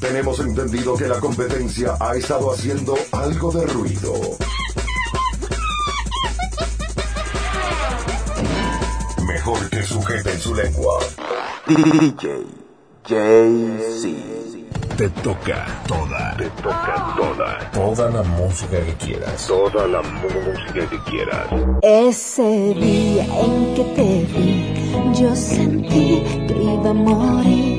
Tenemos entendido que la competencia ha estado haciendo algo de ruido. Mejor que sujeten su lengua. DJ JC. Te toca toda. Te toca toda. Toda la música que quieras. Toda la música que quieras. Ese día en que te vi, yo sentí que iba a morir.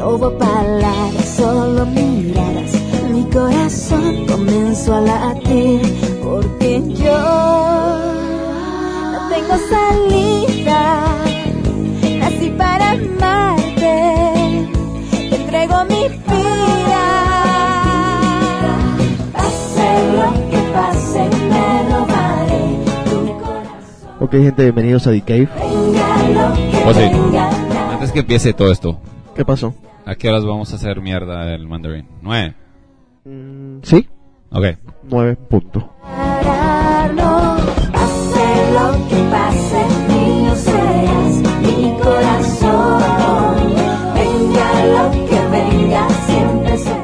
No hubo palabras, solo miradas. Mi corazón comenzó a latir porque yo no tengo salida. Nací para amarte. Te entrego mi vida. Pase lo que pase, me robaré tu corazón. Ok, gente, bienvenidos a The Cave. Venga lo que José, venga. antes que empiece todo esto, ¿Qué pasó? ¿A qué horas vamos a hacer mierda el mandarín? ¿Nueve? Sí, Ok. nueve punto. pararnos. Pase lo que pase, mío serás mi corazón. Venga lo que venga, siempre seré.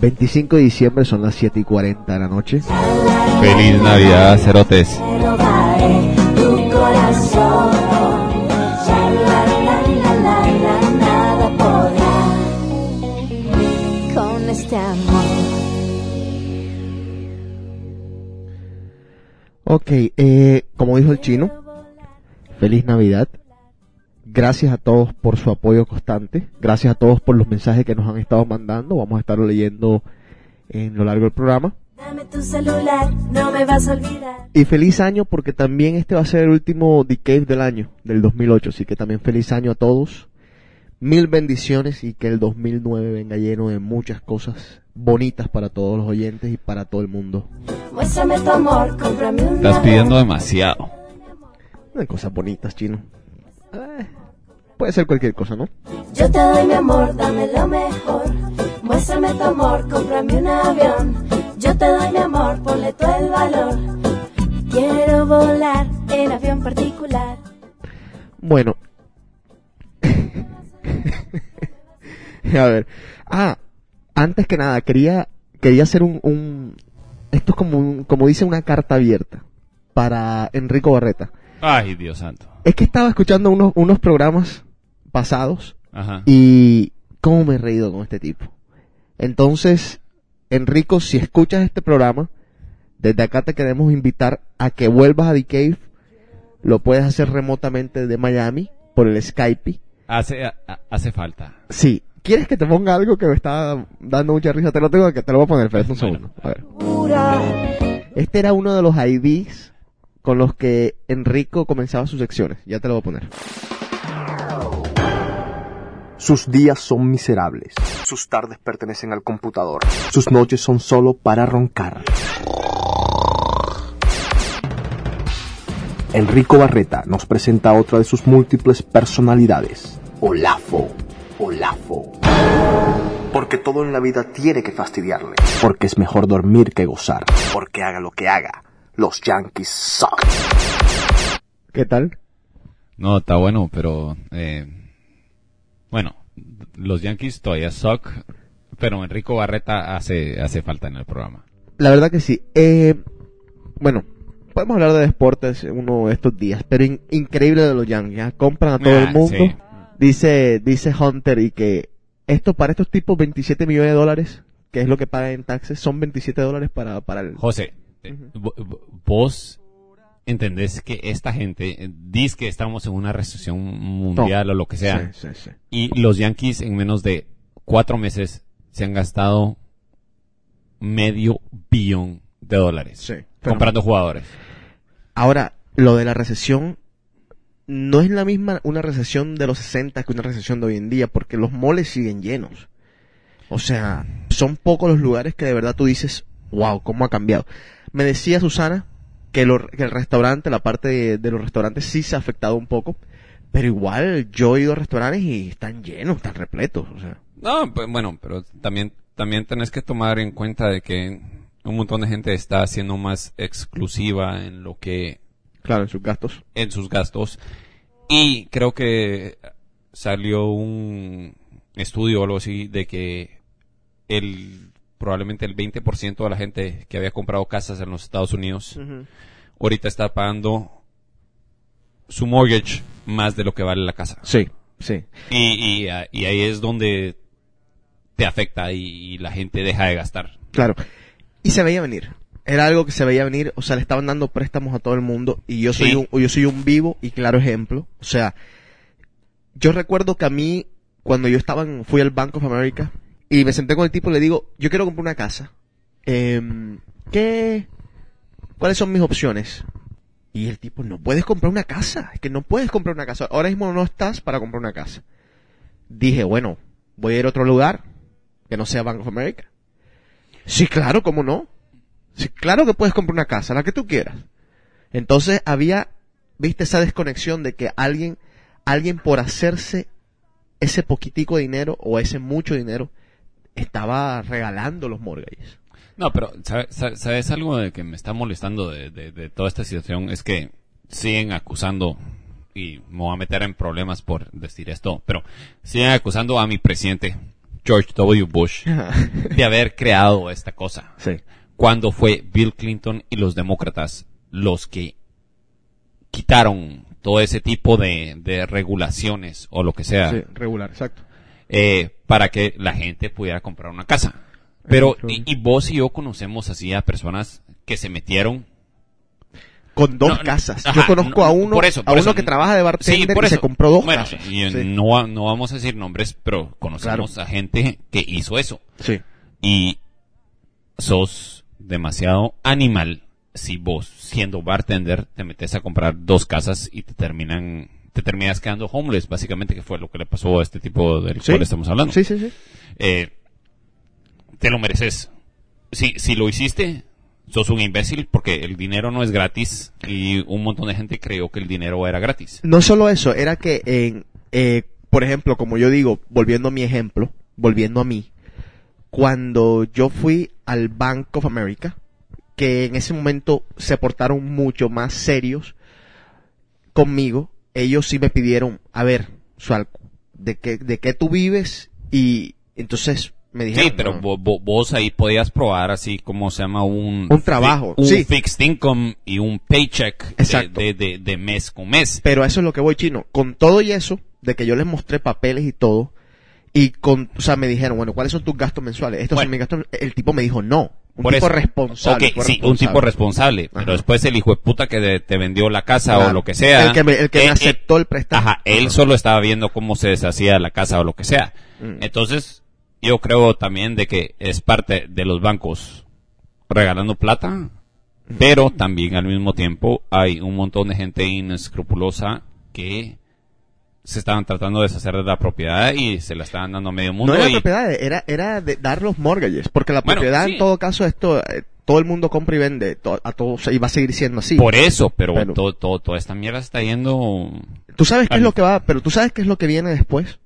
25 de diciembre son las 7 y 40 de la noche. Feliz Navidad, cerotes. Te robaré tu corazón. Ok, eh, como dijo el chino, feliz Navidad. Gracias a todos por su apoyo constante. Gracias a todos por los mensajes que nos han estado mandando. Vamos a estarlo leyendo en lo largo del programa. Dame tu celular, no me vas a olvidar. Y feliz año porque también este va a ser el último The Cave del año, del 2008. Así que también feliz año a todos. Mil bendiciones y que el 2009 venga lleno de muchas cosas bonitas para todos los oyentes y para todo el mundo. Muéstrame tu amor, cómprame un Estás pidiendo demasiado. No hay cosas bonitas, chino. Eh, puede ser cualquier cosa, ¿no? Yo te doy mi amor, dame lo mejor. Muéstrame tu amor, cómprame un avión. Yo te doy mi amor, ponle todo el valor. Quiero volar en avión particular. Bueno. a ver. Ah, antes que nada, quería, quería hacer un, un- esto es como un- como dice una carta abierta para Enrico Barreta. Ay, Dios santo. Es que estaba escuchando unos, unos programas pasados Ajá. y cómo me he reído con este tipo. Entonces, Enrico, si escuchas este programa, desde acá te queremos invitar a que vuelvas a The Cave. Lo puedes hacer remotamente de Miami por el Skype. Hace, a- hace falta. Sí. ¿Quieres que te ponga algo que me está dando mucha risa? Te lo tengo que te lo voy a poner, espérate un Bueno. segundo. A ver. Este era uno de los IDs con los que Enrico comenzaba sus secciones. Ya te lo voy a poner. Sus días son miserables. Sus tardes pertenecen al computador. Sus noches son solo para roncar. Enrico Barreta nos presenta otra de sus múltiples personalidades. Olafo. Olafo. Porque todo en la vida tiene que fastidiarle. Porque es mejor dormir que gozar. Porque haga lo que haga. Los Yankees suck. ¿Qué tal? No, está bueno, pero... eh, bueno, los Yankees todavía suck, pero Enrico Barreta hace, hace falta en el programa. La verdad que sí. Eh, bueno, podemos hablar de deportes uno de estos días, pero in- increíble de los Yankees. ¿ah? Compran a todo Ah, el mundo. sí. Dice, dice Hunter y que esto para estos tipos 27 millones de dólares, que es lo que pagan en taxes, son 27 dólares para, para el... José, eh, vo- vo- vos entendés que esta gente eh, dice que estamos en una recesión mundial o lo que sea, Sí, sí, sí. y los Yankees en menos de cuatro meses se han gastado medio billón de dólares comprando jugadores. Ahora, lo de la recesión no es la misma una recesión de los 60 que una recesión de hoy en día, porque los moles siguen llenos. O sea, son pocos los lugares que de verdad tú dices, wow, cómo ha cambiado. Me decía Susana que, que el restaurante, la parte de, de los restaurantes sí se ha afectado un poco, pero igual yo he ido a restaurantes y están llenos, están repletos. O sea, No, pues, bueno, pero también, también tenés que tomar en cuenta de que un montón de gente está siendo más exclusiva en lo que claro, en sus gastos. en sus gastos. Y creo que salió un, estudio o algo así de que el probablemente el 20% de la gente que había comprado casas en los Estados Unidos ahorita está pagando su mortgage más de lo que vale la casa. Sí, sí. Y, y, ah, y ahí es donde te afecta y, la gente deja de gastar. Claro. Y se veía venir. Era algo que se veía venir, o sea, le estaban dando préstamos a todo el mundo y yo soy un, yo soy un vivo y claro ejemplo. O sea, yo recuerdo que a mí, cuando yo estaba en, fui al Bank of America y me senté con el tipo y le digo, yo quiero comprar una casa. Eh, ¿Qué? ¿Cuáles son mis opciones? Y el tipo, no puedes comprar una casa, es que no puedes comprar una casa. Ahora mismo no estás para comprar una casa. Dije, bueno, voy a ir a otro lugar que no sea Bank of America. Sí, claro, ¿cómo no? Sí, claro que puedes comprar una casa, la que tú quieras. Entonces había, viste esa desconexión de que alguien, alguien por hacerse ese poquitico de dinero o ese mucho dinero, estaba regalando los mortgages. No, pero ¿sabes, algo de que me está molestando de, toda esta situación? Es que siguen acusando, y me voy a meter en problemas por decir esto, pero siguen acusando a mi presidente, George W. Bush, de haber creado esta cosa. Sí. Cuando fue Bill Clinton y los demócratas los que quitaron todo ese tipo de, regulaciones o lo que sea. Sí, regular, exacto. Eh, para que la gente pudiera comprar una casa. Pero, y, vos y yo conocemos así a personas que se metieron con dos casas. yo conozco a uno, a uno que trabaja de bartender y se compró dos casas. Y no, no vamos a decir nombres, pero conocemos a gente que hizo eso. Sí. Y sos demasiado animal si vos, siendo bartender, te metes a comprar dos casas y te terminan, te terminas quedando homeless, básicamente, que fue lo que le pasó a este tipo del cual estamos hablando. Sí, sí, sí. Eh, te lo mereces. Si, si lo hiciste, sos un imbécil porque el dinero no es gratis y un montón de gente creyó que el dinero era gratis. No solo eso, era que, en, eh, por ejemplo, como yo digo, volviendo a mi ejemplo, volviendo a mí, cuando yo fui al Bank of America, que en ese momento se portaron mucho más serios conmigo, ellos sí me pidieron, a ver, de qué, de qué tú vives y entonces sí, pero vos, ahí podías probar así como se llama un... Un trabajo. Un fixed income y un paycheck De, de, mes con mes. Pero eso es lo que voy, chino. Con todo y eso, de que yo les mostré papeles y todo, y con, o sea, me dijeron, bueno, ¿cuáles son tus gastos mensuales? Estos son mis gastos. El tipo me dijo, no. Un tipo responsable. sí, un tipo responsable. Pero después el hijo de puta que te vendió la casa o lo que sea. El que me, el que me eh, aceptó el préstamo. Ajá, él solo estaba viendo cómo se deshacía la casa o lo que sea. Mm. Entonces, yo creo también de que es parte de los bancos regalando plata, pero también al mismo tiempo hay un montón de gente inescrupulosa que se estaban tratando de deshacer de la propiedad y se la estaban dando a medio mundo. No era propiedad, era, era de dar los mortgages, porque la propiedad en todo caso esto, eh, todo el mundo compra y vende, a todos, y va a seguir siendo así. Por eso, pero, todo, todo, toda esta mierda está yendo... Tú sabes qué es lo que va, pero tú sabes qué es lo que viene después.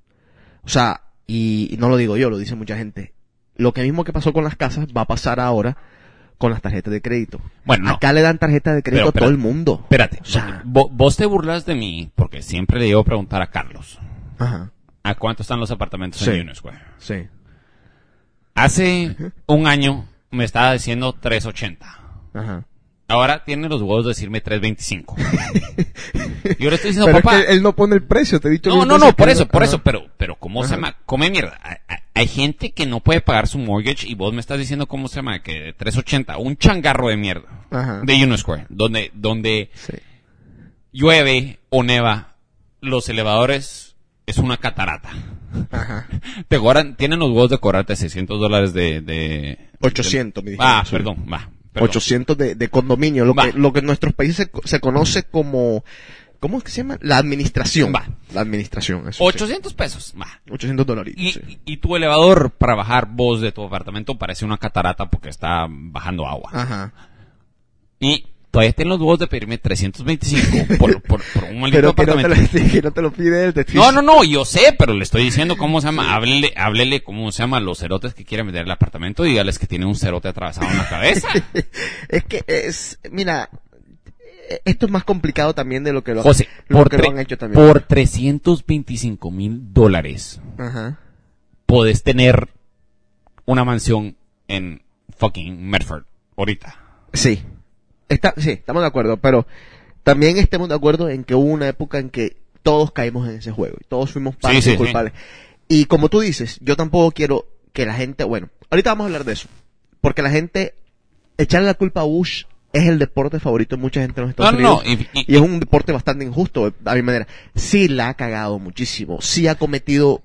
O sea, y, no lo digo yo, lo dice mucha gente. Lo que mismo que pasó con las casas va a pasar ahora con las tarjetas de crédito. Bueno, acá le dan tarjetas de crédito a todo el mundo. Espérate, o sea, vos, te burlas de mí porque siempre le a preguntar a Carlos. Ajá. ¿A cuánto están los apartamentos en Union Square? Sí. Hace un año me estaba diciendo 380. Ajá. Ahora tiene los huevos de decirme 3.25. Yo le estoy diciendo, pero papá. él no pone el precio, te he dicho. No, no, no, por eso, por eso, pero, pero ¿cómo se llama? Come mierda. Hay gente que no puede pagar su mortgage y vos me estás diciendo cómo se llama, que 3.80, un changarro de mierda. Ajá. De Uno Square, donde, donde llueve o neva, los elevadores es una catarata. Ajá. Te cobran, tienen los huevos de cobrarte 600 dólares de, de 800, me Ah, perdón, va. 800 de, de condominio, lo que, lo que en nuestros países se, conoce como, ¿cómo es que se llama? La administración. Va. La administración. Eso 800 pesos. Va. 800 dólares. Y, y, tu elevador para bajar vos de tu apartamento parece una catarata porque está bajando agua. Ajá. Y todavía tienen los huevos de pedirme 325 por, por, por un maldito pero que no, te lo, que no te lo pide él. no, no, no, yo sé, pero le estoy diciendo cómo se llama. Háblele, háblele cómo se llama los cerotes que quieren vender el apartamento dígales que tiene un cerote atravesado en la cabeza. es que es, mira, esto es más complicado también de lo que lo, José, lo, que lo han hecho también. Por 325 mil dólares. Ajá. podés tener una mansión en fucking Medford ahorita. Sí. Está, sí, estamos de acuerdo, pero también estemos de acuerdo en que hubo una época en que todos caímos en ese juego y todos fuimos parte culpables. Y como tú dices, yo tampoco quiero que la gente, bueno, ahorita vamos a hablar de eso, porque la gente echarle la culpa a Bush es el deporte favorito de mucha gente en los Estados Unidos. y, es un deporte bastante injusto, a mi manera. Sí la ha cagado muchísimo, sí ha cometido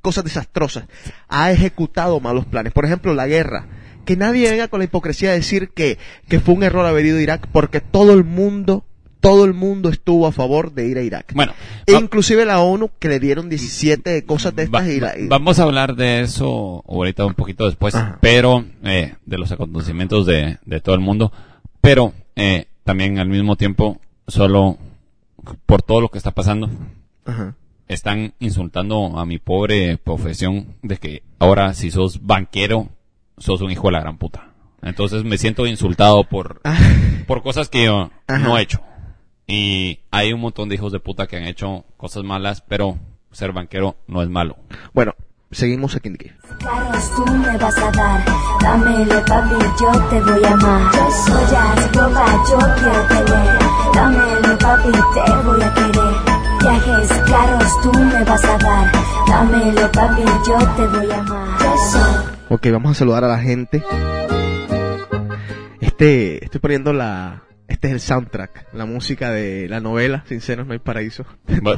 cosas desastrosas, ha ejecutado malos planes. Por ejemplo, la guerra. Que nadie venga con la hipocresía de decir que, que fue un error haber ido a Irak, porque todo el mundo todo el mundo estuvo a favor de ir a Irak. Bueno, inclusive la ONU que le dieron 17 cosas de estas. y vamos a hablar de eso ahorita un poquito después, pero eh, de los acontecimientos de, de, todo el mundo, pero eh, también al mismo tiempo solo por todo lo que está pasando. Están insultando a mi pobre profesión de que ahora si sos banquero, sos un hijo de la gran puta. Entonces me siento insultado por, ah. por cosas que yo no he hecho. Y hay un montón de hijos de puta que han hecho cosas malas, pero ser banquero no es malo. Bueno, seguimos aquí en The Claros tú me vas a dar, dámele papi, yo te voy a amar. Joyas, ropa, yo quiero tener, dámele papi, te voy a querer. Viajes claros tú me vas a dar, dámele papi, yo te voy a amar. Ok, vamos a saludar a la gente. Este, estoy poniendo la, este es el soundtrack, la música de la novela Sinceros no hay paraíso.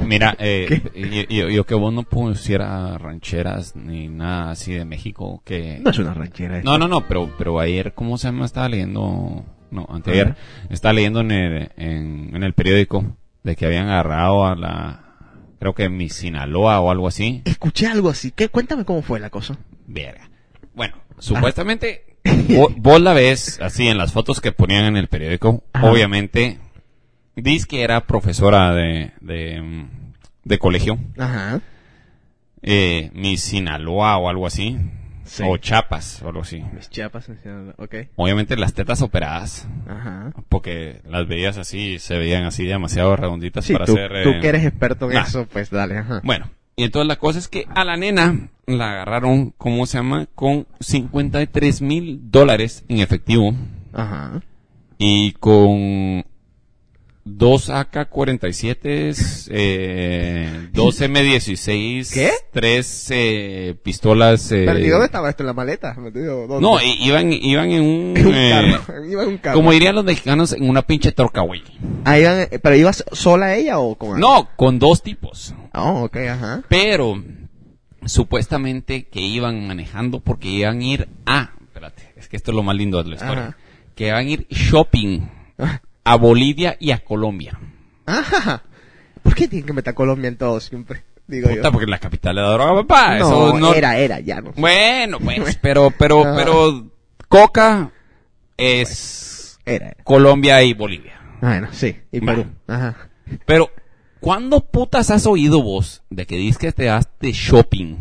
mira, eh, yo, que vos no pusiera rancheras ni nada así de México que... No es una ranchera. No, no, no, pero, pero ayer, ¿cómo se llama? Estaba leyendo, no, anteayer, estaba leyendo en el, en, el periódico de que habían agarrado a la, creo que mi Sinaloa o algo así. Escuché algo así, ¿qué? Cuéntame cómo fue la cosa. Verga. Bueno, supuestamente vos, la ves así en las fotos que ponían en el periódico. Obviamente, dice que era profesora de, de, colegio. Ajá. Eh, mi Sinaloa o algo así. O Chapas o algo así. Mis Chiapas ok. Obviamente las tetas operadas. Ajá. Porque las veías así, se veían así demasiado redonditas para tú, hacer... Tú que eres experto en eso, pues dale. Ajá. Bueno, y entonces la cosa es que a la nena la agarraron, ¿cómo se llama? Con 53 mil dólares en efectivo. Ajá. Y con dos AK-47, eh, dos M16, ¿Qué? tres eh, pistolas. Eh, ¿Pero dónde estaba esto en la maleta? No, iban, iban en un, eh, iban en un carro. como dirían los mexicanos, en una pinche troca, güey. Ah, iban, pero ibas sola ella o con No, con dos tipos. Oh, ok, ajá. Pero supuestamente que iban manejando porque iban a ir a, espérate, es que esto es lo más lindo de la historia, que iban a ir shopping a Bolivia y a Colombia. Ajá. ¿Por qué tienen que meter a Colombia en todo siempre? Digo yo. porque la capital de la droga, papá. No, Eso no... era, era, ya no. Bueno, pues, pero, pero, pero, Coca es era, Colombia y Bolivia. Bueno, sí, y Perú. Ajá. Pero, ¿cuándo putas has oído vos de que dices que te das de shopping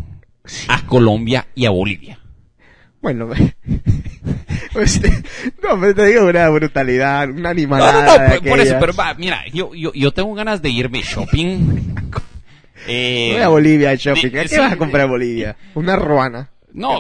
a Colombia y a Bolivia? Bueno, no, pero te digo una brutalidad, una animalada. No, no, no, por, eso, pero va, mira, yo, yo, yo tengo ganas de irme shopping. eh, Voy a Bolivia shopping. ¿Qué vas a comprar a Bolivia? Una ruana. No,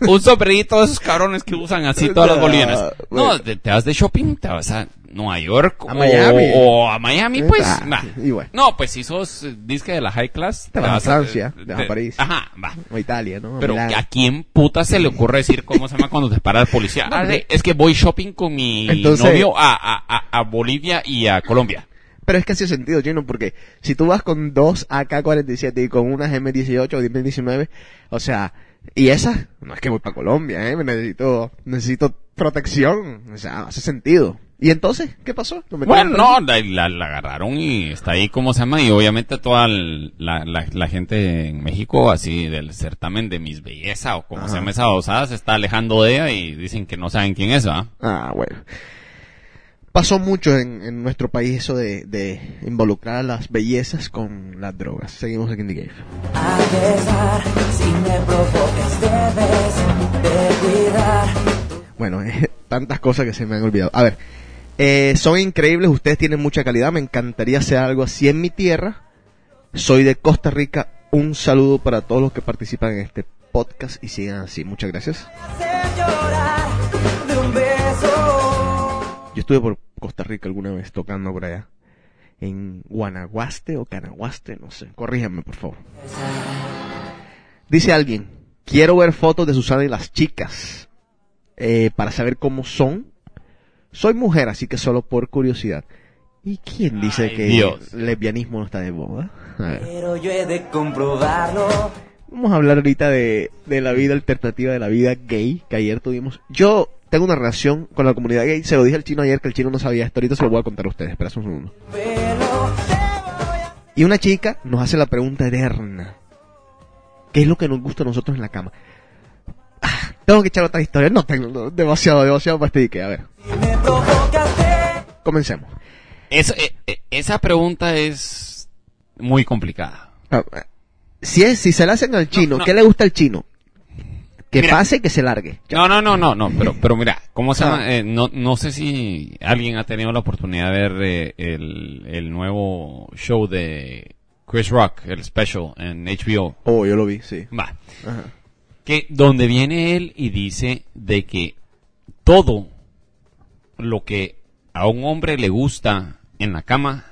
un sombrerito de esos cabrones que usan así todas las bolivianas. No, te, te vas de shopping, te vas a Nueva York a o, Miami. o a Miami, pues, ah, No, pues si sos disque de la high class, te, vas a Francia, te, vas a París. Ajá, va. O Italia, ¿no? Pero ¿a quién puta se le ocurre decir cómo se llama cuando te para el policía? Ah, es que voy shopping con mi novio a, a, a, Bolivia y a Colombia. Pero es que hace sentido, Gino, porque si tú vas con dos AK-47 y con unas M18 o M19, o sea, y esa, no es que voy para Colombia, ¿eh? Necesito, necesito protección, o sea, hace sentido. ¿Y entonces qué pasó? Bueno, no, la, la, agarraron y está ahí, ¿cómo se llama? Y obviamente toda la, la, gente en México, así del certamen de Miss Belleza o como se llama esa osada, se está alejando de ella y dicen que no saben quién es, ¿ah? Ah, bueno. Pasó mucho en, en nuestro país eso de, de, involucrar a las bellezas con las drogas. Seguimos aquí en The Game. Bueno, tantas cosas que se me han olvidado. A ver, eh, son increíbles, ustedes tienen mucha calidad, me encantaría hacer algo así en mi tierra. Soy de Costa Rica, un saludo para todos los que participan en este podcast y sigan así. Muchas gracias. Yo estuve por Costa Rica alguna vez tocando por allá. En Guanaguaste o Canaguaste, no sé. Corríjanme, por favor. Dice alguien, quiero ver fotos de Susana y las chicas eh, para saber cómo son. Soy mujer, así que solo por curiosidad. ¿Y quién dice que el lesbianismo no está de moda? Pero yo he de comprobarlo. Vamos a hablar ahorita de, de la vida alternativa, de la vida gay que ayer tuvimos. Yo tengo una relación con la comunidad gay. Se lo dije al chino ayer que el chino no sabía esto. Ahorita se lo voy a contar a ustedes. Espera un segundo. Y una chica nos hace la pregunta eterna. ¿Qué es lo que nos gusta a nosotros en la cama? Ah, tengo que echar otra historia. No tengo demasiado, demasiado pastique. A ver. Comencemos. Eh, eh, esa pregunta es muy complicada. Ah, si, es, si se la hacen al chino, ¿qué le gusta al chino? Que pase y que se largue. No, no, no, no, no, pero, pero mira, ¿cómo se llama? Ah. Eh, no, no sé si alguien ha tenido la oportunidad de ver eh, el, el nuevo show de Chris Rock, el special en HBO. Oh, yo lo vi, sí. Va. Que donde viene él y dice de que todo lo que a un hombre le gusta en la cama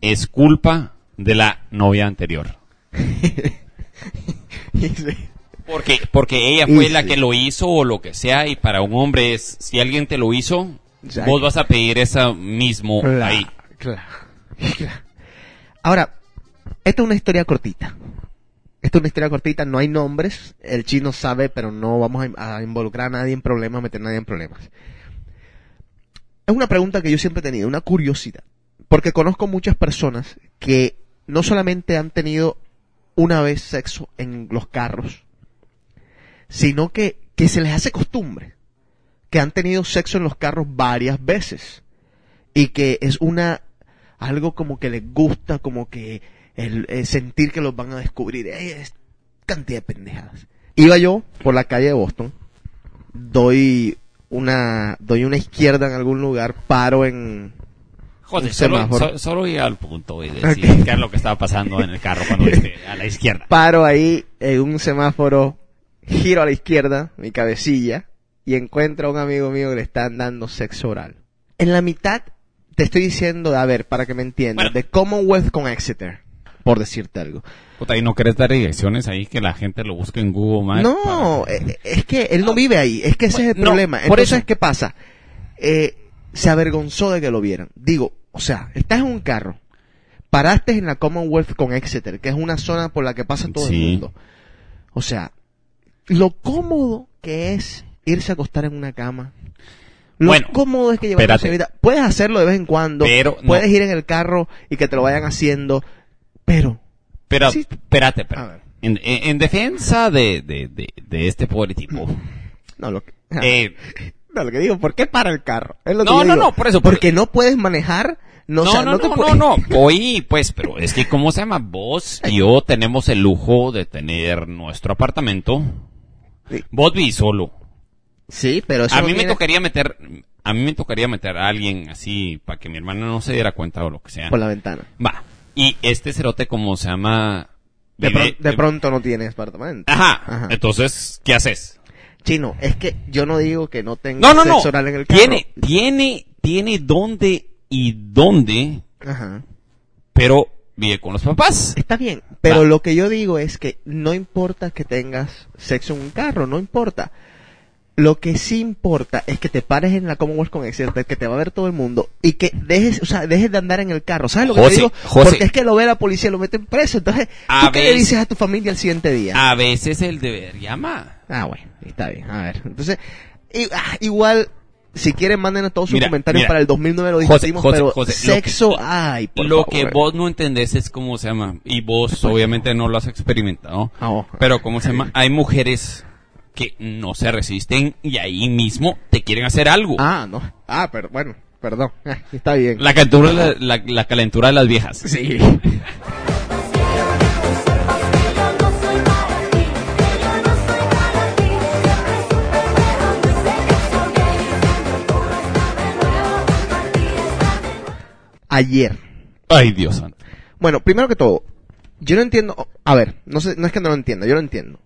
es culpa de la novia anterior. Porque, porque ella fue la que lo hizo o lo que sea y para un hombre es, si alguien te lo hizo, vos vas a pedir esa mismo ahí. Ahora, esta es una historia cortita. Esta es una historia cortita, no hay nombres, el chino sabe, pero no vamos a, involucrar a nadie en problemas, meter a nadie en problemas. Es una pregunta que yo siempre he tenido, una curiosidad. Porque conozco muchas personas que no solamente han tenido una vez sexo en los carros, sino que, que se les hace costumbre, que han tenido sexo en los carros varias veces y que es una algo como que les gusta, como que el, sentir que los van a descubrir, es cantidad de pendejadas. Iba yo por la calle de Boston, doy una doy una izquierda en algún lugar, paro en Joder, solo, solo, iba al punto y decir qué es lo que estaba pasando en el carro cuando viste a la izquierda. Paro ahí en un semáforo, giro a la izquierda, mi cabecilla, y encuentro a un amigo mío que le están dando sexo oral. En la mitad te estoy diciendo, a ver, para que me entiendas, de Commonwealth con Exeter, por decirte algo. Puta, ¿y no querés dar direcciones ahí que la gente lo busque en Google Maps? No, eh, es que él no vive ahí, es que ese es el problema. por eso es que pasa. Eh, se avergonzó de que lo vieran. Digo, o sea, estás en un carro, paraste en la Commonwealth con Exeter, que es una zona por la que pasa todo el mundo. O sea, lo cómodo que es irse a acostar en una cama. Lo cómodo es que llevar una vida. Puedes hacerlo de vez en cuando. Pero, puedes ir en el carro y que te lo vayan haciendo. Pero. Pero, espérate, espérate. En, defensa de, de, de, este pobre tipo. No, lo que. Eh, no, lo que digo, ¿por qué para el carro? no, no, no, por eso. Porque no puedes manejar. No, no, no, no, no, no, Oye, pues, pero es que, ¿cómo se llama? Vos y yo tenemos el lujo de tener nuestro apartamento. Vos vi solo. Sí, pero eso A mí me tocaría meter, a mí me tocaría meter a alguien así, para que mi hermana no se diera cuenta o lo que sea. Por la ventana. Va. Y este cerote, como se llama... De, de, pronto no tienes apartamento. Ajá. Ajá. Entonces, ¿qué haces? Chino, es que yo no digo que no tenga no, sexo oral en el carro. Tiene, tiene, tiene dónde y dónde. Ajá. Pero vive con los papás. Está bien, pero lo que yo digo es que no importa que tengas sexo en un carro, no importa. Lo que sí importa es que te pares en la Commonwealth con Exeter, que te va a ver todo el mundo y que dejes, o sea, dejes de andar en el carro. ¿Sabes lo que te digo? Porque es que lo ve la policía, lo meten preso. Entonces, ¿tú qué le dices a tu familia el siguiente día? A veces el deber llama. Ah, bueno, está bien. A ver, entonces, ah, igual, si quieren, manden a todos sus comentarios para el 2009, lo discutimos, pero sexo, ay, por Lo que vos no entendés es cómo se llama, y vos obviamente no lo has experimentado, ah, pero cómo se llama, hay mujeres que no se resisten y ahí mismo te quieren hacer algo. Ah, no. Ah, pero bueno, perdón. Está bien. La calentura, la, la, calentura de las viejas. Sí. Ayer. Ay, Dios santo. Bueno, primero que todo, yo no entiendo, a ver, no sé, no es que no lo entienda, yo lo entiendo.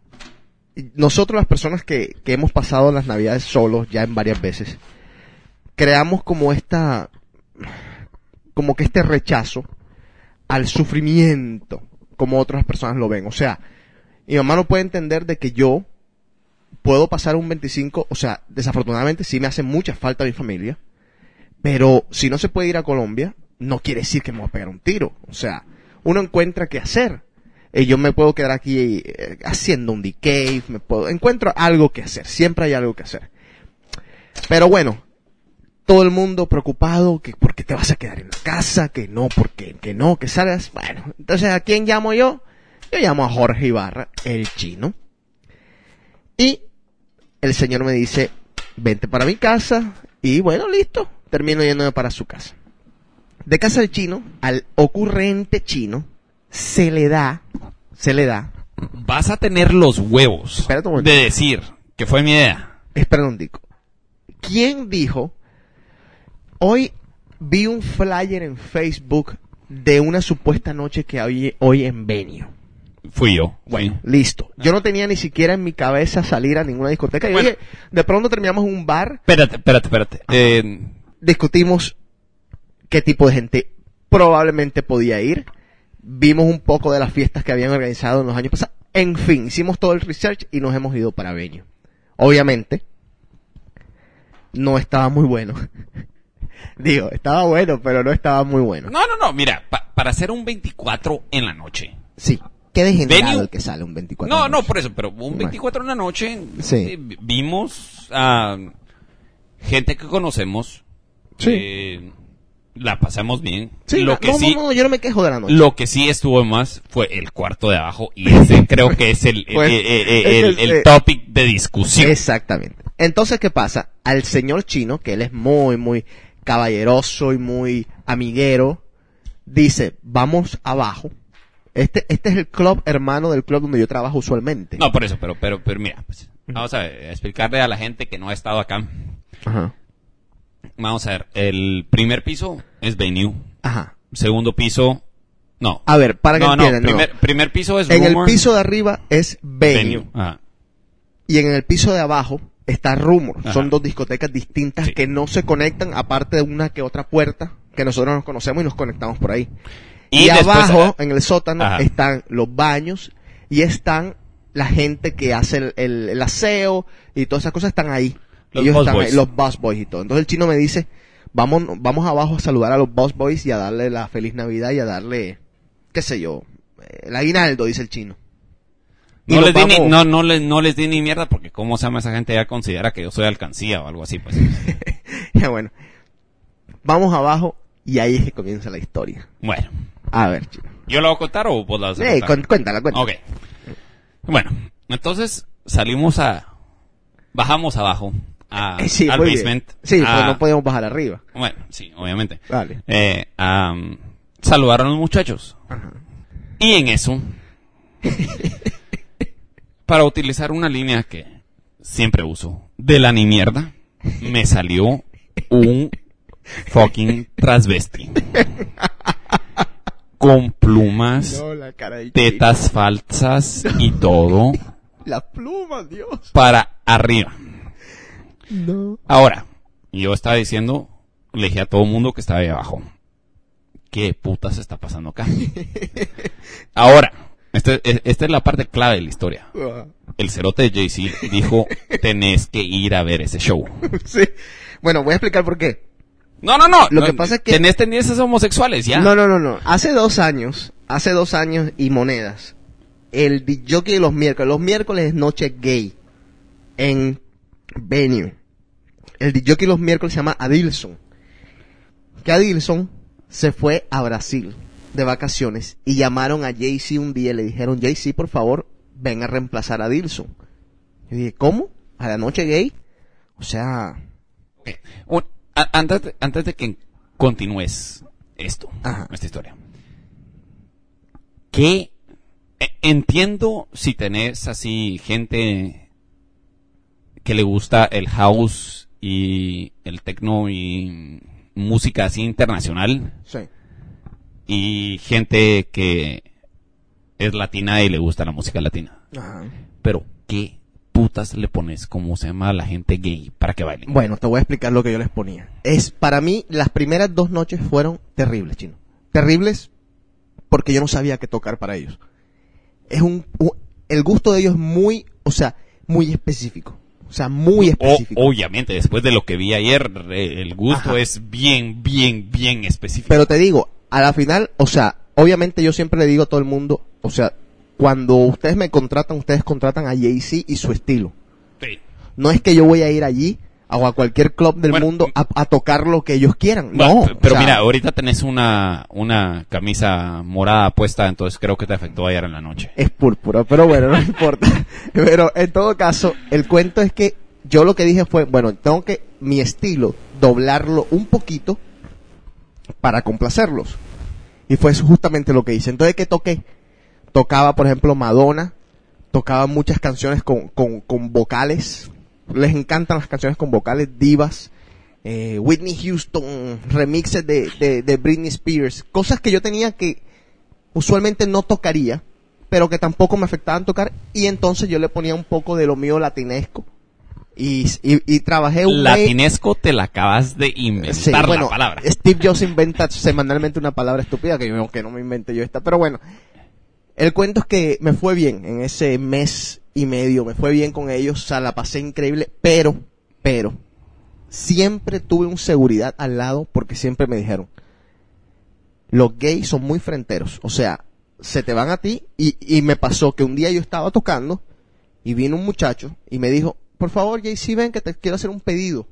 Nosotros las personas que, que hemos pasado las navidades solos ya en varias veces, creamos como esta, como que este rechazo al sufrimiento, como otras personas lo ven. O sea, mi mamá no puede entender de que yo puedo pasar un 25, o sea, desafortunadamente sí me hace mucha falta mi familia, pero si no se puede ir a Colombia, no quiere decir que me voy a pegar un tiro. O sea, uno encuentra qué hacer. Y yo me puedo quedar aquí eh, haciendo un decay, me puedo, encuentro algo que hacer, siempre hay algo que hacer. Pero bueno, todo el mundo preocupado que porque te vas a quedar en la casa, que no, porque que no, que salgas. Bueno, entonces ¿a quién llamo yo? Yo llamo a Jorge Ibarra, el chino. Y el señor me dice, vente para mi casa. Y bueno, listo, termino yéndome para su casa. De casa del chino al ocurrente chino se le da, se le da. Vas a tener los huevos de decir que fue mi idea. Espera un dico. ¿Quién dijo? Hoy vi un flyer en Facebook de una supuesta noche que hay hoy en Benio. Fui yo. Bueno, listo. Yo no tenía ni siquiera en mi cabeza salir a ninguna discoteca. Y oye, de pronto terminamos en un bar. Espérate, espérate, espérate. Eh, discutimos qué tipo de gente probablemente podía ir. Vimos un poco de las fiestas que habían organizado en los años pasados. En fin, hicimos todo el research y nos hemos ido para Benio. Obviamente, no estaba muy bueno. Digo, estaba bueno, pero no estaba muy bueno. No, no, no, mira, para hacer un 24 en la noche. Sí. Qué degenerado el que sale un 24. No, no, por eso, pero un 24 en la noche sí. Eh, vimos a gente que conocemos. Sí. Eh, la pasamos bien. Sí, lo que sí, yo no me quejo de la noche. Lo que sí estuvo más fue el cuarto de abajo y ese creo que es el, el, el, el, topic de discusión. Exactamente. Entonces, ¿qué pasa? Al señor chino, que él es muy, muy caballeroso y muy amiguero, dice, vamos abajo. Este, este es el club hermano del club donde yo trabajo usualmente. No, por eso, pero, pero, pero mira, pues, vamos a explicarle a la gente que no ha estado acá. Ajá. Vamos a ver, el primer piso es venue. Ajá. Segundo piso, no. A ver, para que entiendan. No, primer, primer piso es En el piso de arriba es venue. Ajá. Y en el piso de abajo está Rumor. Son dos discotecas distintas que no se conectan, aparte de una que otra puerta que nosotros nos conocemos y nos conectamos por ahí. Y, abajo, en el sótano, están los baños y están la gente que hace el, el aseo y todas esas cosas están ahí. Los Ellos están boys. los boss boys y todo. Entonces el chino me dice, vamos, vamos abajo a saludar a los boss boys y a darle la feliz Navidad y a darle, qué sé yo, el aguinaldo, dice el chino. No les, di ni, no, no, les, no les di ni mierda porque cómo se llama esa gente ya considera que yo soy alcancía o algo así, pues. ya bueno. Vamos abajo y ahí es que comienza la historia. Bueno. A ver, chino. ¿Yo lo voy a contar o vos la vas a eh, cuéntala, cuéntala. Ok. Bueno, entonces salimos a... Bajamos abajo a, sí, al basement. Sí, pues no podemos bajar arriba. Bueno, sí, obviamente. Vale. Eh, saludaron a los muchachos. Ajá. Y en eso, para utilizar una línea que siempre uso, de la ni mierda, me salió un fucking transvesti. Con plumas, tetas falsas y todo. Las plumas, Dios. Para arriba. No. Ahora, yo estaba diciendo, le dije a todo el mundo que estaba ahí abajo. ¿Qué putas está pasando acá? Ahora, este, e, esta es la parte clave de la historia. El cerote de Jay-Z dijo, tenés que ir a ver ese show. Sí. Bueno, voy a explicar por qué. No, no, no. Lo que pasa es que... Tenés tendencias homosexuales, ya. No, no, no, no. Hace dos años, hace dos años y monedas, el jockey de los miércoles, los miércoles es noche gay en venue. El DJ los miércoles se llama Adilson. Que Adilson se fue a Brasil de vacaciones y llamaron a Jay-Z un día y le dijeron, Jay-Z, por favor, ven a reemplazar a Adilson. Yo dije, ¿cómo? ¿A la noche gay? O sea... antes, de, antes de que continúes esto, esta historia. ¿Qué? E, entiendo si tenés así gente que le gusta el house y el techno y música así internacional. Sí. Y gente que es latina y le gusta la música latina. Ajá. Pero, ¿qué putas le pones como se llama a la gente gay para que baile? Bueno, te voy a explicar lo que yo les ponía. Es, para mí, las primeras dos noches fueron terribles, chino. Terribles porque yo no sabía qué tocar para ellos. Es un, el gusto de ellos es muy, o sea, muy específico. O sea, muy específico. obviamente, después de lo que vi ayer, el gusto es bien, bien, bien específico. Pero te digo, a la final, o sea, obviamente yo siempre le digo a todo el mundo, o sea, cuando ustedes me contratan, ustedes contratan a Jay-Z y su estilo. Sí. No es que yo voy a ir allí o a cualquier club del mundo a, tocar lo que ellos quieran. no. Pero mira, ahorita tenés una, una camisa morada puesta, entonces creo que te afectó ayer en la noche. Es púrpura, pero bueno, no importa. Pero en todo caso, el cuento es que yo lo que dije fue, bueno, tengo que mi estilo doblarlo un poquito para complacerlos. Y fue justamente lo que hice. Entonces, ¿qué toqué? Tocaba, por ejemplo, Madonna, tocaba muchas canciones con, con, con vocales, les encantan las canciones con vocales divas, eh, Whitney Houston, remixes de, de, de, Britney Spears, cosas que yo tenía que usualmente no tocaría, pero que tampoco me afectaban tocar, y entonces yo le ponía un poco de lo mío latinesco. Y, y, trabajé un Latinesco te la acabas de inventar la palabra. Steve Jobs inventa semanalmente una palabra estúpida que, yo, que no me inventé yo esta, pero bueno. El cuento es que me fue bien en ese mes y medio, me fue bien con ellos, o sea, la pasé increíble, pero, pero, siempre tuve un seguridad al lado porque siempre me dijeron, los gays son muy fronteros, o sea, se te van a ti y, y me pasó que un día yo estaba tocando y vino un muchacho y me dijo, por favor, Jay, si ven que te quiero hacer un pedido.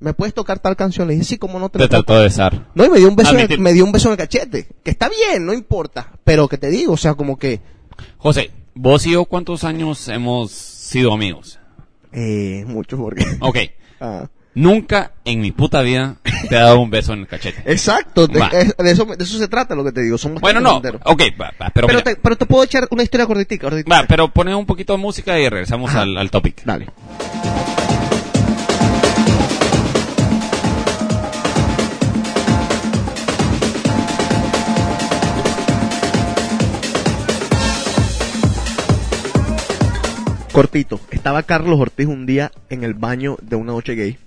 ¿Me puedes tocar tal canción? Le dije, sí, como no te, te trató de besar. No, y me dio un beso, en, me dio un beso en el cachete. Que está bien, no importa. Pero que te digo, o sea, como que... José, Vos y yo, ¿cuántos años hemos sido amigos? Eh, muchos, porque. Ok. Ah. Nunca en mi puta vida te he dado un beso en el cachete. Exacto, de, eso, de eso se trata lo que te digo. Somos bueno, no, ok, pero, pero, te, pero, te, puedo echar una historia cortitica. Va, pero pone un poquito de música y regresamos al, al topic. Dale. Cortito. Estaba Carlos Ortiz un día en el baño de una noche gay.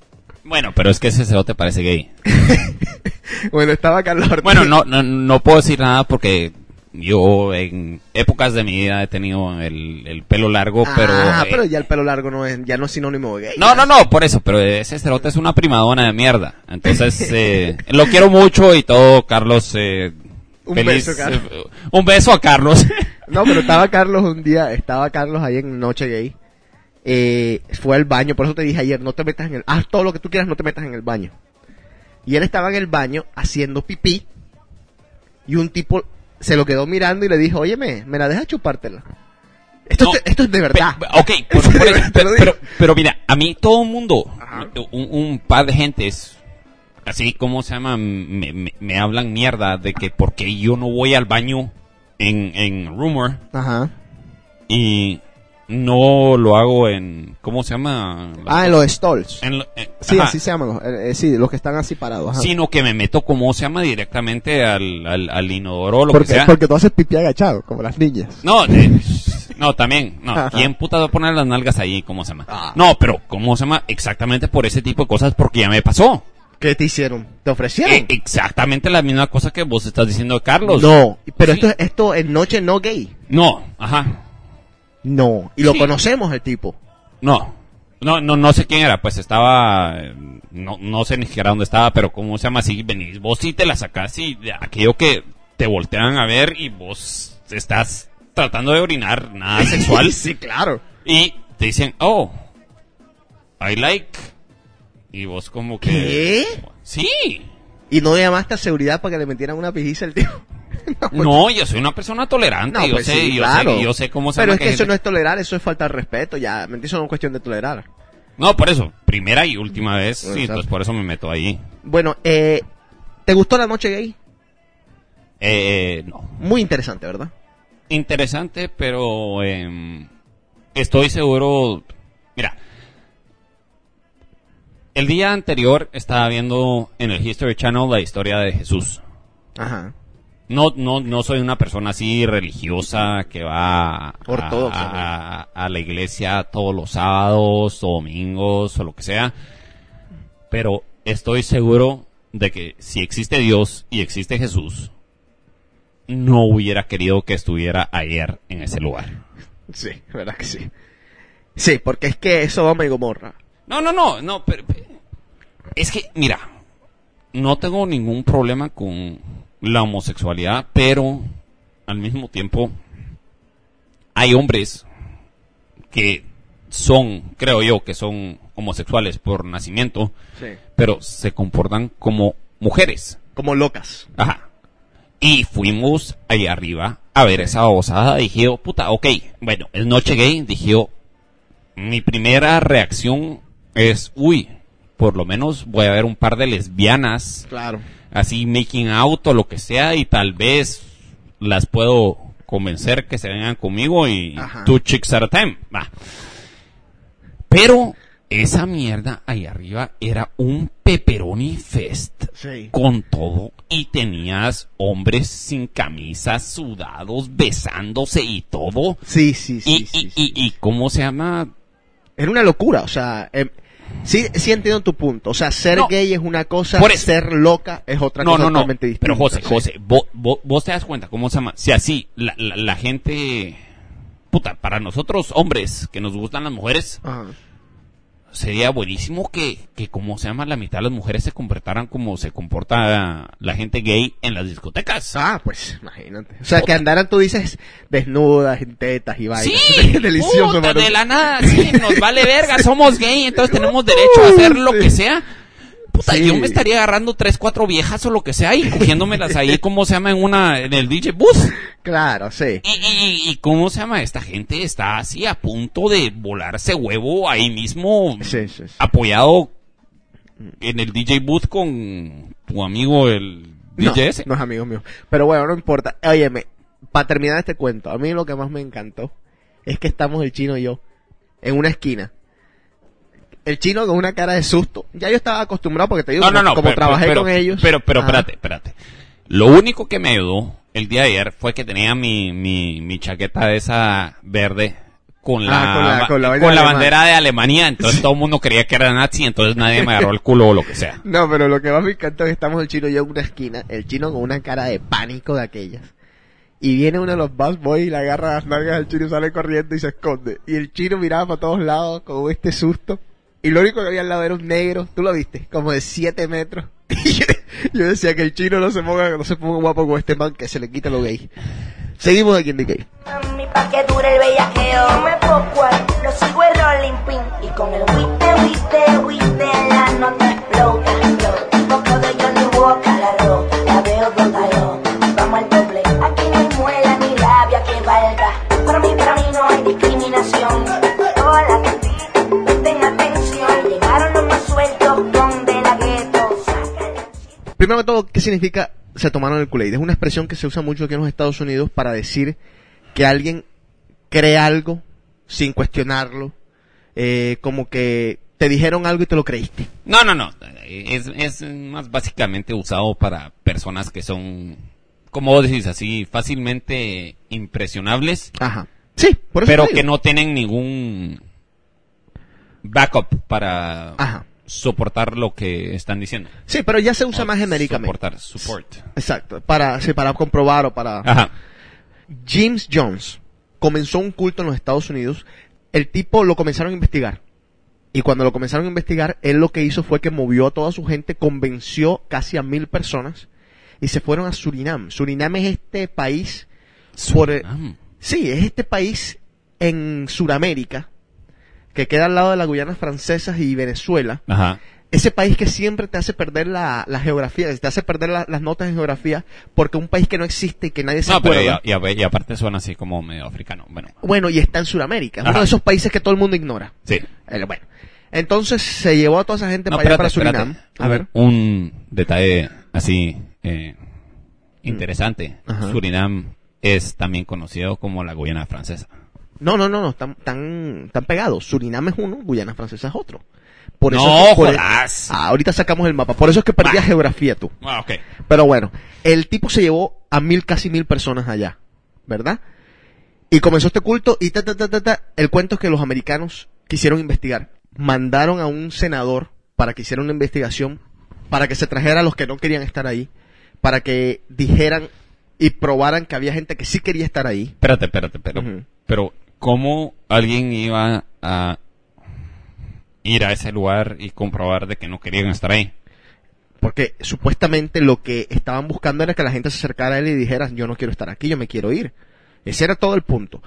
Bueno, pero es que ese te parece gay. bueno, estaba Carlos Ortiz. Bueno, no, no, no puedo decir nada porque yo en épocas de mi vida he tenido el, pelo largo, ah, pero... Ah, pero ya el pelo largo no es, ya no es sinónimo de gay. No, no, no, por eso, pero ese cerote es una primadona de mierda. Entonces, eh, lo quiero mucho y todo, Carlos, eh, un beso, Carlos. Eh, un beso a Carlos. No, pero estaba Carlos un día, estaba Carlos ahí en Noche Gay. Eh, fue al baño, por eso te dije ayer, no te metas en el, haz todo lo que tú quieras, no te metas en el baño. Y él estaba en el baño haciendo pipí y un tipo se lo quedó mirando y le dijo, oye, me, la deja chupártela. Esto, esto es de verdad. ok, pero, mira, a mí todo el mundo, un, un, par de gentes, así como se llama, me, me, hablan mierda de que porque yo no voy al baño en, en Rumor. Ajá. Y no lo hago en, ¿cómo se llama? Ah, en los stalls. Eh, sí, así se llaman, eh, eh, sí, los que están así parados. Sino que me meto, ¿cómo se llama? Directamente al, al, inodoro, lo porque, que sea. Porque tú haces pipí agachado, como las niñas. No, no, también, no. ¿Quién puta va a poner las nalgas ahí, cómo se llama? Ah. No, pero, ¿cómo se llama? Exactamente por ese tipo de cosas, porque ya me pasó. ¿Qué te hicieron? ¿Te ofrecieron? Eh, exactamente la misma cosa que vos estás diciendo, Carlos. No, pero esto, esto en noche no gay. No, ajá. No, y lo conocemos el tipo. No, no, no, no sé quién era, pues estaba, no, no sé ni siquiera dónde estaba, pero cómo se llama así, venís, vos sí te la sacás y aquello que te voltean a ver y vos estás tratando de orinar nada sexual. sí, claro. Y te dicen, oh, I like y vos como que... ¿Qué? Sí. ¿Y no llamaste a seguridad para que le metieran una pijiza al tío? no, yo soy una persona tolerante, yo, pues sé, yo, sé, yo sé cómo se Pero es que, eso no es tolerar, eso es falta de respeto, ya, eso no es cuestión de tolerar. No, por eso, primera y última vez, sí, entonces por eso me meto ahí. Bueno, eh, ¿te gustó la noche gay? Eh, no. Muy interesante, ¿verdad? Interesante, pero eh, estoy seguro, mira, el día anterior estaba viendo en el History Channel la historia de Jesús. Ajá. No, no, no soy una persona así religiosa que va a, a, la iglesia todos los sábados o domingos o lo que sea. Pero estoy seguro de que si existe Dios y existe Jesús, no hubiera querido que estuviera ayer en ese lugar. Sí, verdad que sí. Sí, porque es que eso va y Gomorra. No, no, no, no, pero, es que, mira, no tengo ningún problema con la homosexualidad, pero al mismo tiempo hay hombres que son, creo yo, que son homosexuales por nacimiento, pero se comportan como mujeres. Como locas. Ajá. Y fuimos ahí arriba a ver esa osada. Dije, puta, ok, bueno, es noche gay. Dije, mi primera reacción es, uy, por lo menos voy a ver un par de lesbianas. Claro. Así making out o lo que sea y tal vez las puedo convencer que se vengan conmigo y two chicks at a time. Va. Pero esa mierda ahí arriba era un pepperoni fest con todo y tenías hombres sin camisas, sudados, besándose y todo. Sí, sí, sí. Y, y, cómo se llama. Era una locura, o sea, em, Sí, sí entiendo tu punto. O sea, ser gay es una cosa, ser loca es otra cosa totalmente distinta. Pero José, José, vos, vos, te das cuenta cómo se llama. Si así, la, la, gente, puta, para nosotros hombres que nos gustan las mujeres, Ajá sería buenísimo que, que, como se llama, la mitad de las mujeres se comportaran como se comporta la gente gay en las discotecas. Ah, pues, imagínate. O sea, que andaran, tú dices, desnudas, en tetas y vainas. Sí, delicioso, puta, de la nada, sí, nos vale verga, somos gay, entonces tenemos derecho a hacer lo que sea. Puta, yo me estaría agarrando tres, cuatro viejas o lo que sea y cogiéndomelas ahí, ¿cómo se llama? En una, en el DJ bus. Claro, sí. Y, y, cómo se llama? Esta gente está así a punto de volarse huevo ahí mismo, apoyado en el DJ booth con tu amigo el DJ ese. No es amigo mío. Pero bueno, no importa. Óyeme, para terminar este cuento, a mí lo que más me encantó es que estamos el chino y yo en una esquina el chino con una cara de susto. Ya yo estaba acostumbrado porque te digo, como, trabajé con ellos. Pero, pero, espérate, espérate. Lo único que me ayudó el día de ayer fue que tenía mi, mi, mi chaqueta esa verde con ah, la, con la, bandera de Alemania, entonces todo el mundo creía que era nazi, entonces nadie me agarró el culo o lo que sea. No, pero lo que más me encantó es que estamos el chino y yo en una esquina, el chino con una cara de pánico de aquellas. Y viene uno de los bus boys y le agarra las nalgas al chino y sale corriendo y se esconde. Y el chino miraba para todos lados con este susto. Y lo único que había al lado era un negro, tú lo viste, como de 7 metros. Yo, decía que el chino no se ponga, no se ponga guapo con este man que se le quita lo gay. Seguimos aquí en The Gay. Mi pa' que dure el bellaqueo, me poco lo sigo el rolling pin. Y con el wiste, wiste, wiste, la nota Primero que todo, ¿qué significa se tomaron el kool Es una expresión que se usa mucho aquí en los Estados Unidos para decir que alguien cree algo sin cuestionarlo, eh, como que te dijeron algo y te lo creíste. No, no, no. Es, es más básicamente usado para personas que son, como vos decís, así fácilmente impresionables. Ajá. Sí, por eso Pero que no tienen ningún backup para Ajá soportar lo que están diciendo. Sí, pero ya se usa más genéricamente. Soportar, support. Exacto, para, sí, para comprobar o para... Ajá. James Jones comenzó un culto en los Estados Unidos. El tipo lo comenzaron a investigar. Y cuando lo comenzaron a investigar, él lo que hizo fue que movió a toda su gente, convenció casi a mil personas y se fueron a Surinam. Surinam es este país... Surinam. sí, es este país en Sudamérica que queda al lado de las Guyanas francesas y Venezuela, ese país que siempre te hace perder la, geografía, te hace perder las notas en geografía, porque un país que no existe y que nadie se no, acuerda. Pero y, aparte suena así como medio africano. Bueno, bueno y está en Sudamérica, uno de esos países que todo el mundo ignora. Sí. Eh, bueno, entonces se llevó a toda esa gente para allá, para Surinam. A ver. Un detalle así eh, interesante. Surinam es también conocido como la Guyana francesa. No, no, no, no, están, tan pegados. Surinam es uno, Guyana Francesa es otro. Por eso no, por ah, ahorita sacamos el mapa. Por eso es que perdía geografía tú. Ah, ok. Pero bueno, el tipo se llevó a mil, casi mil personas allá. ¿Verdad? Y comenzó este culto y ta, ta, ta, ta, ta. El cuento es que los americanos quisieron investigar. Mandaron a un senador para que hiciera una investigación, para que se trajera a los que no querían estar ahí, para que dijeran y probaran que había gente que sí quería estar ahí. Espérate, espérate, pero, pero ¿cómo alguien iba a ir a ese lugar y comprobar de que no querían estar ahí. Porque supuestamente lo que estaban buscando era que la gente se acercara a él y dijera, yo no quiero estar aquí, yo me quiero ir. Ese era todo el punto.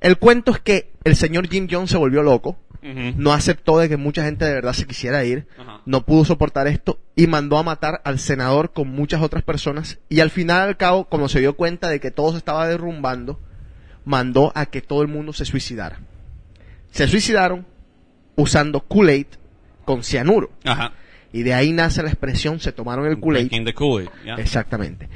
El cuento es que el señor Jim Jones se volvió loco, no aceptó de que mucha gente de verdad se quisiera ir, no pudo soportar esto y mandó a matar al senador con muchas otras personas y al final al cabo, como se dio cuenta de que todo se estaba derrumbando, mandó a que todo el mundo se suicidara. Se suicidaron, usando Kool-Aid con cianuro. Ajá. Y de ahí nace la expresión se tomaron el Kool-Aid. Kool Exactamente.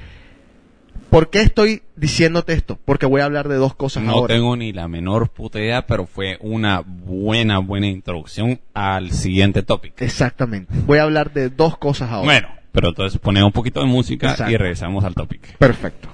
¿Por qué estoy diciéndote esto? Porque voy a hablar de dos cosas no ahora. No tengo ni la menor puta idea, pero fue una buena, buena introducción al siguiente tópico. Exactamente. Voy a hablar de dos cosas ahora. Bueno, pero entonces ponemos un poquito de música y regresamos al tópico. Perfecto.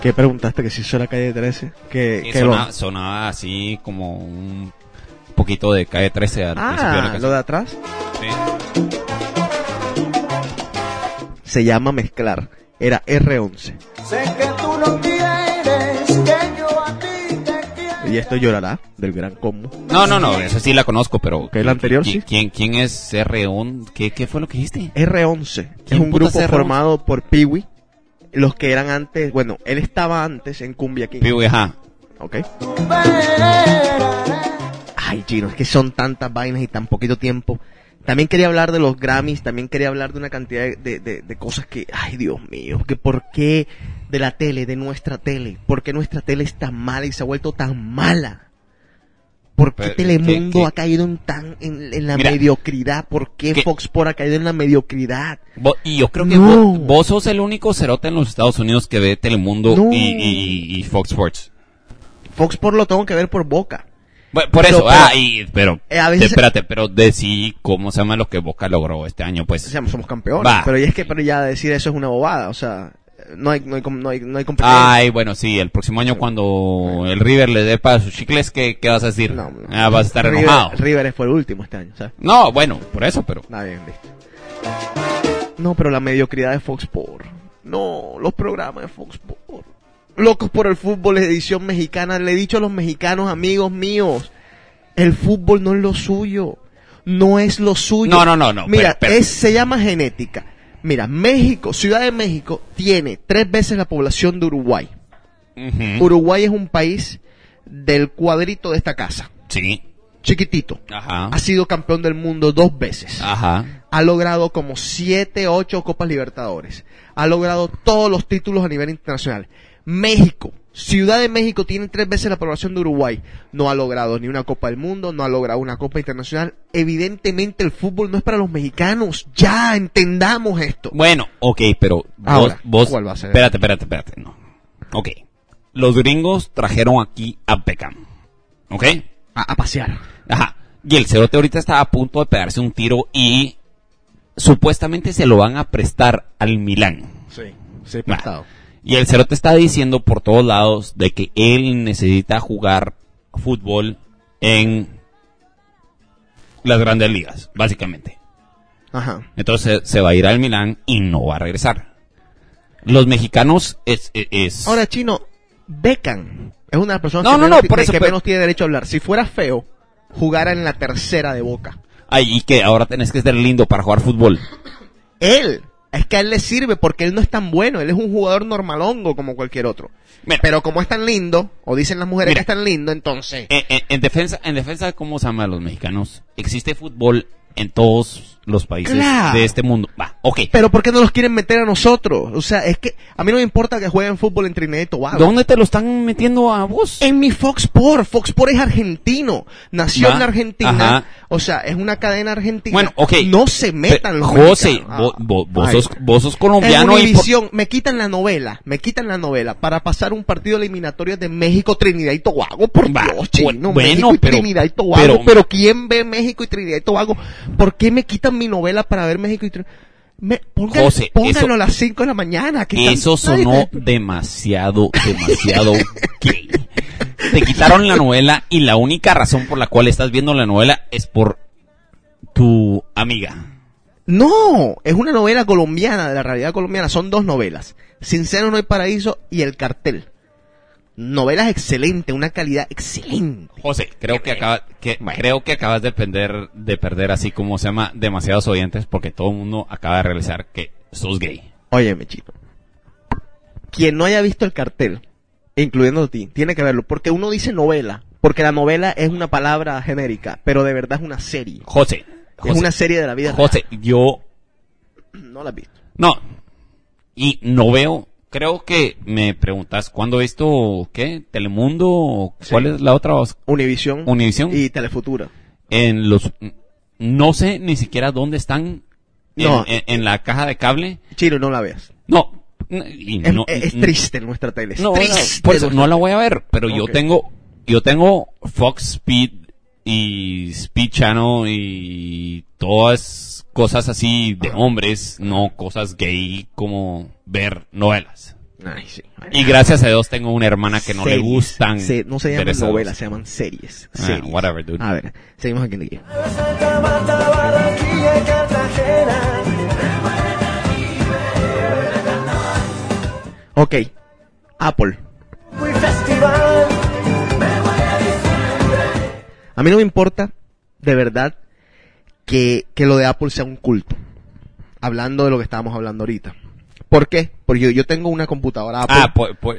¿Qué preguntaste? Que si eso era calle 13. Que, sonaba, así como un poquito de calle 13 al ah, ¿Lo de atrás? Sí. Se llama mezclar. Era R11. Sé que tú no quieres que yo a ti te quiero. Y esto llorará del gran combo. No, no, no, esa sí la conozco, pero. ¿Qué es la anterior? Sí. ¿Quién, quién es R11? ¿Qué, ¿Qué fue lo que dijiste? R11. Es un grupo formado por Peewee los que eran antes, bueno, él estaba antes en Cumbia King. ajá. Ok. Ay, chino, es que son tantas vainas y tan poquito tiempo. También quería hablar de los Grammys, también quería hablar de una cantidad de, de, cosas que, ay Dios mío, que por qué de la tele, de nuestra tele, por qué nuestra tele es tan mala y se ha vuelto tan mala. ¿Por qué Telemundo ha caído en tan en, la mediocridad? ¿Por qué Fox Sports ha caído en la mediocridad? y yo creo que vos, sos el único cerote en los Estados Unidos que ve Telemundo y, Fox Sports. Fox Sports lo tengo que ver por Boca. por eso, ah, pero, eh, espérate, pero decí cómo se llama lo que Boca logró este año, pues. somos campeones. Pero es que, pero ya decir eso es una bobada, o sea, no hay, no hay, no hay, no hay competencia. Ay, bueno, sí, el próximo año cuando el River le dé para sus chicles, ¿qué, ¿qué, vas a decir? No, ah, vas a estar River, enojado. River fue el último este año, ¿sabes? No, bueno, por eso, pero... Nada bien, listo. No, pero la mediocridad de Fox Sports. No, los programas de Fox Sports. Locos por el fútbol, edición mexicana. Le he dicho a los mexicanos, amigos míos, el fútbol no es lo suyo. No es lo suyo. No, no, no, no. Mira, Es, se llama genética. Mira, México, Ciudad de México, tiene tres veces la población de Uruguay. Uruguay es un país del cuadrito de esta casa. Sí. Chiquitito. Ajá. Ha sido campeón del mundo dos veces. Ajá. Ha logrado como siete, ocho Copas Libertadores. Ha logrado todos los títulos a nivel internacional. México, Ciudad de México tiene tres veces la población de Uruguay. No ha logrado ni una Copa del Mundo, no ha logrado una Copa Internacional. Evidentemente el fútbol no es para los mexicanos. Ya entendamos esto. Bueno, ok, pero Ahora, vos, ¿cuál va a ser? Espérate, espérate, espérate. No. Ok. Los gringos trajeron aquí a Beckham. ¿Ok? A, pasear. Ajá. Y el cerote ahorita está a punto de pegarse un tiro y supuestamente se lo van a prestar al Milán. Sí, sí, prestado. Y el Cerote está diciendo por todos lados de que él necesita jugar fútbol en las grandes ligas, básicamente. Ajá. Entonces se va a ir al Milán y no va a regresar. Los mexicanos es... es... Ahora, Chino, Beckham Es una persona no, que, no, no, por eso, que menos tiene derecho a hablar. Si fuera feo, jugara en la tercera de Boca. Ay, y que ahora tenés que ser lindo para jugar fútbol. Él, es que a él le sirve porque él no es tan bueno, él es un jugador normalongo como cualquier otro. Pero como es tan lindo, o dicen las mujeres que es tan lindo, entonces... En, defensa, en defensa de cómo se llama a los mexicanos, existe fútbol en todos los países de este mundo. Va, ok. Pero ¿por qué no los quieren meter a nosotros? O sea, es que a mí no me importa que jueguen fútbol en Trinidad y Tobago. ¿Dónde te lo están metiendo a vos? En mi Fox Sports. Fox Sports es argentino. Nació en Argentina. O sea, es una cadena argentina. Bueno, ok. No se metan los José, vos, sos, vos, sos, colombiano. En me quitan la novela, me quitan la novela para pasar un partido eliminatorio de México, Trinidad y Tobago. Por Dios, chino. Bueno, México y Trinidad y Tobago. Pero, pero ¿quién ve México y Trinidad y Tobago? ¿Por qué me quitan mi novela para ver México y me, José, pónganlo a las 5 de la mañana. eso sonó demasiado, demasiado gay. Te quitaron la novela y la única razón por la cual estás viendo la novela es por tu amiga. No, es una novela colombiana, de la realidad colombiana. Son dos novelas. Sincero no hay paraíso y El cartel novelas excelentes, una calidad excelente. José, creo que, acaba, que creo que acabas de perder, de perder así como se llama demasiados oyentes porque todo el mundo acaba de realizar que sos gay. Oye, chino. Quien no haya visto el cartel, incluyendo a ti, tiene que verlo, porque uno dice novela, porque la novela es una palabra genérica, pero de verdad es una serie. José, es una serie de la vida. José, yo no la he visto. No. Y no veo creo que me preguntas, ¿cuándo esto, qué? ¿Telemundo? ¿Cuál es la otra? Univisión. Univisión. Y Telefutura. En los, no sé ni siquiera dónde están no. en, la caja de cable. Chino, no la veas. No. es, triste nuestra tele. no, por eso no la voy a ver, pero yo tengo, yo tengo Fox Speed y Speed Channel y todas cosas así de hombres, no cosas gay como ver novelas. Y gracias a Dios tengo una hermana que no le gustan. no se llaman novelas, se llaman series. Ah, whatever, dude. A ver, seguimos aquí en el Ok, Apple. A mí no me importa, de verdad, que, que lo de Apple sea un culto. Hablando de lo que estábamos hablando ahorita. ¿Por qué? Porque yo, tengo una computadora Apple. Ah,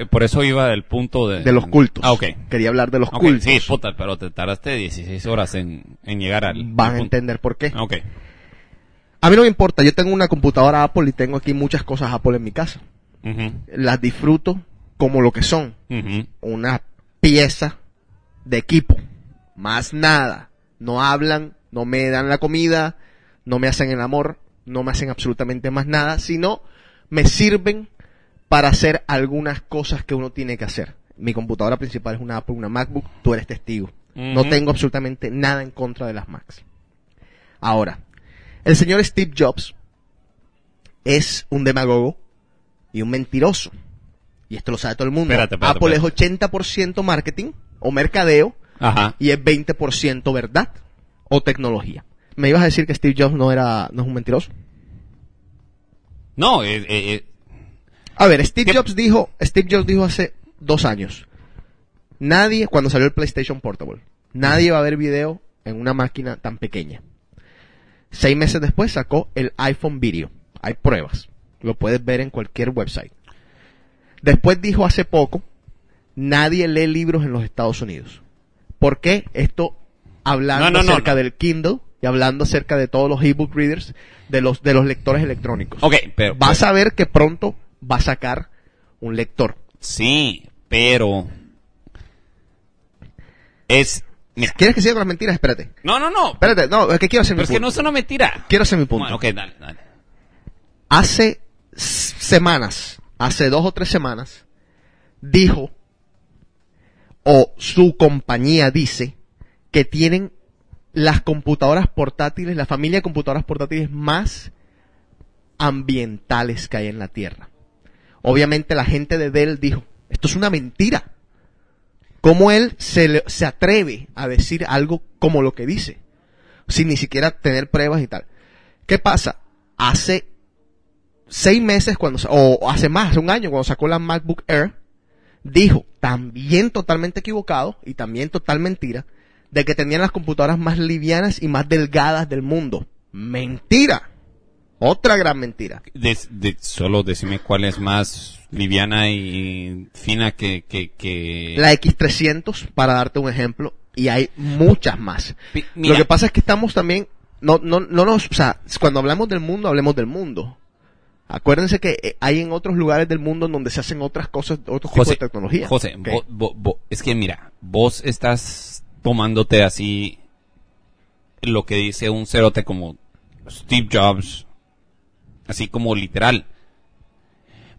por, eso iba del punto de... De los cultos. Ah, ok. Quería hablar de los cultos. Sí, puta, pero te tardaste 16 horas en, llegar al... Van a entender por qué. Ok. A mí no me importa, yo tengo una computadora Apple y tengo aquí muchas cosas Apple en mi casa. Las disfruto como lo que son. Una pieza de equipo. Más nada. No hablan, no me dan la comida, no me hacen el amor, no me hacen absolutamente más nada, sino me sirven para hacer algunas cosas que uno tiene que hacer. Mi computadora principal es una Apple, una MacBook, tú eres testigo. No tengo absolutamente nada en contra de las Macs. Ahora, el señor Steve Jobs es un demagogo y un mentiroso. Y esto lo sabe todo el mundo. Apple es 80% marketing o mercadeo y es 20% verdad o tecnología. ¿Me ibas a decir que Steve Jobs no era no es un mentiroso? No, eh, eh, eh. A ver, Steve Jobs dijo, Steve Jobs dijo hace dos años, nadie, cuando salió el PlayStation Portable, nadie va a ver video en una máquina tan pequeña. Seis meses después sacó el iPhone Video. Hay pruebas. Lo puedes ver en cualquier website. Después dijo hace poco, nadie lee libros en los Estados Unidos. ¿Por qué? Esto hablando acerca del Kindle y hablando acerca de todos los ebook readers, de los, de los lectores electrónicos. Ok, pero... Vas a ver que pronto va a sacar un lector. Sí, pero... Es... ¿Quieres que siga con las mentiras? Espérate. No, no, no. Espérate, no, es que quiero hacer mi punto. Pero es que no es una mentira. Quiero hacer mi punto. ok, dale, dale. Hace semanas, hace dos o tres semanas, dijo, o su compañía dice, que tienen las computadoras portátiles, la familia de computadoras portátiles más ambientales que hay en la Tierra. Obviamente la gente de Dell dijo, esto es una mentira. ¿Cómo él se, se atreve a decir algo como lo que dice? Sin ni siquiera tener pruebas y tal. ¿Qué pasa? Hace seis meses cuando, o hace más, hace un año cuando sacó la MacBook Air, dijo, también totalmente equivocado y también total mentira, de que tenían las computadoras más livianas y más delgadas del mundo. Mentira. Otra gran mentira. solo decime cuál es más liviana y fina que, que, La X300, para darte un ejemplo, y hay muchas más. Lo que pasa es que estamos también, no, no, no nos, o sea, cuando hablamos del mundo, hablemos del mundo. Acuérdense que eh, hay en otros lugares del mundo donde se hacen otras cosas, otros tipos de tecnología. José, es que mira, vos estás tomándote así lo que dice un cerote como Steve Jobs, así como literal.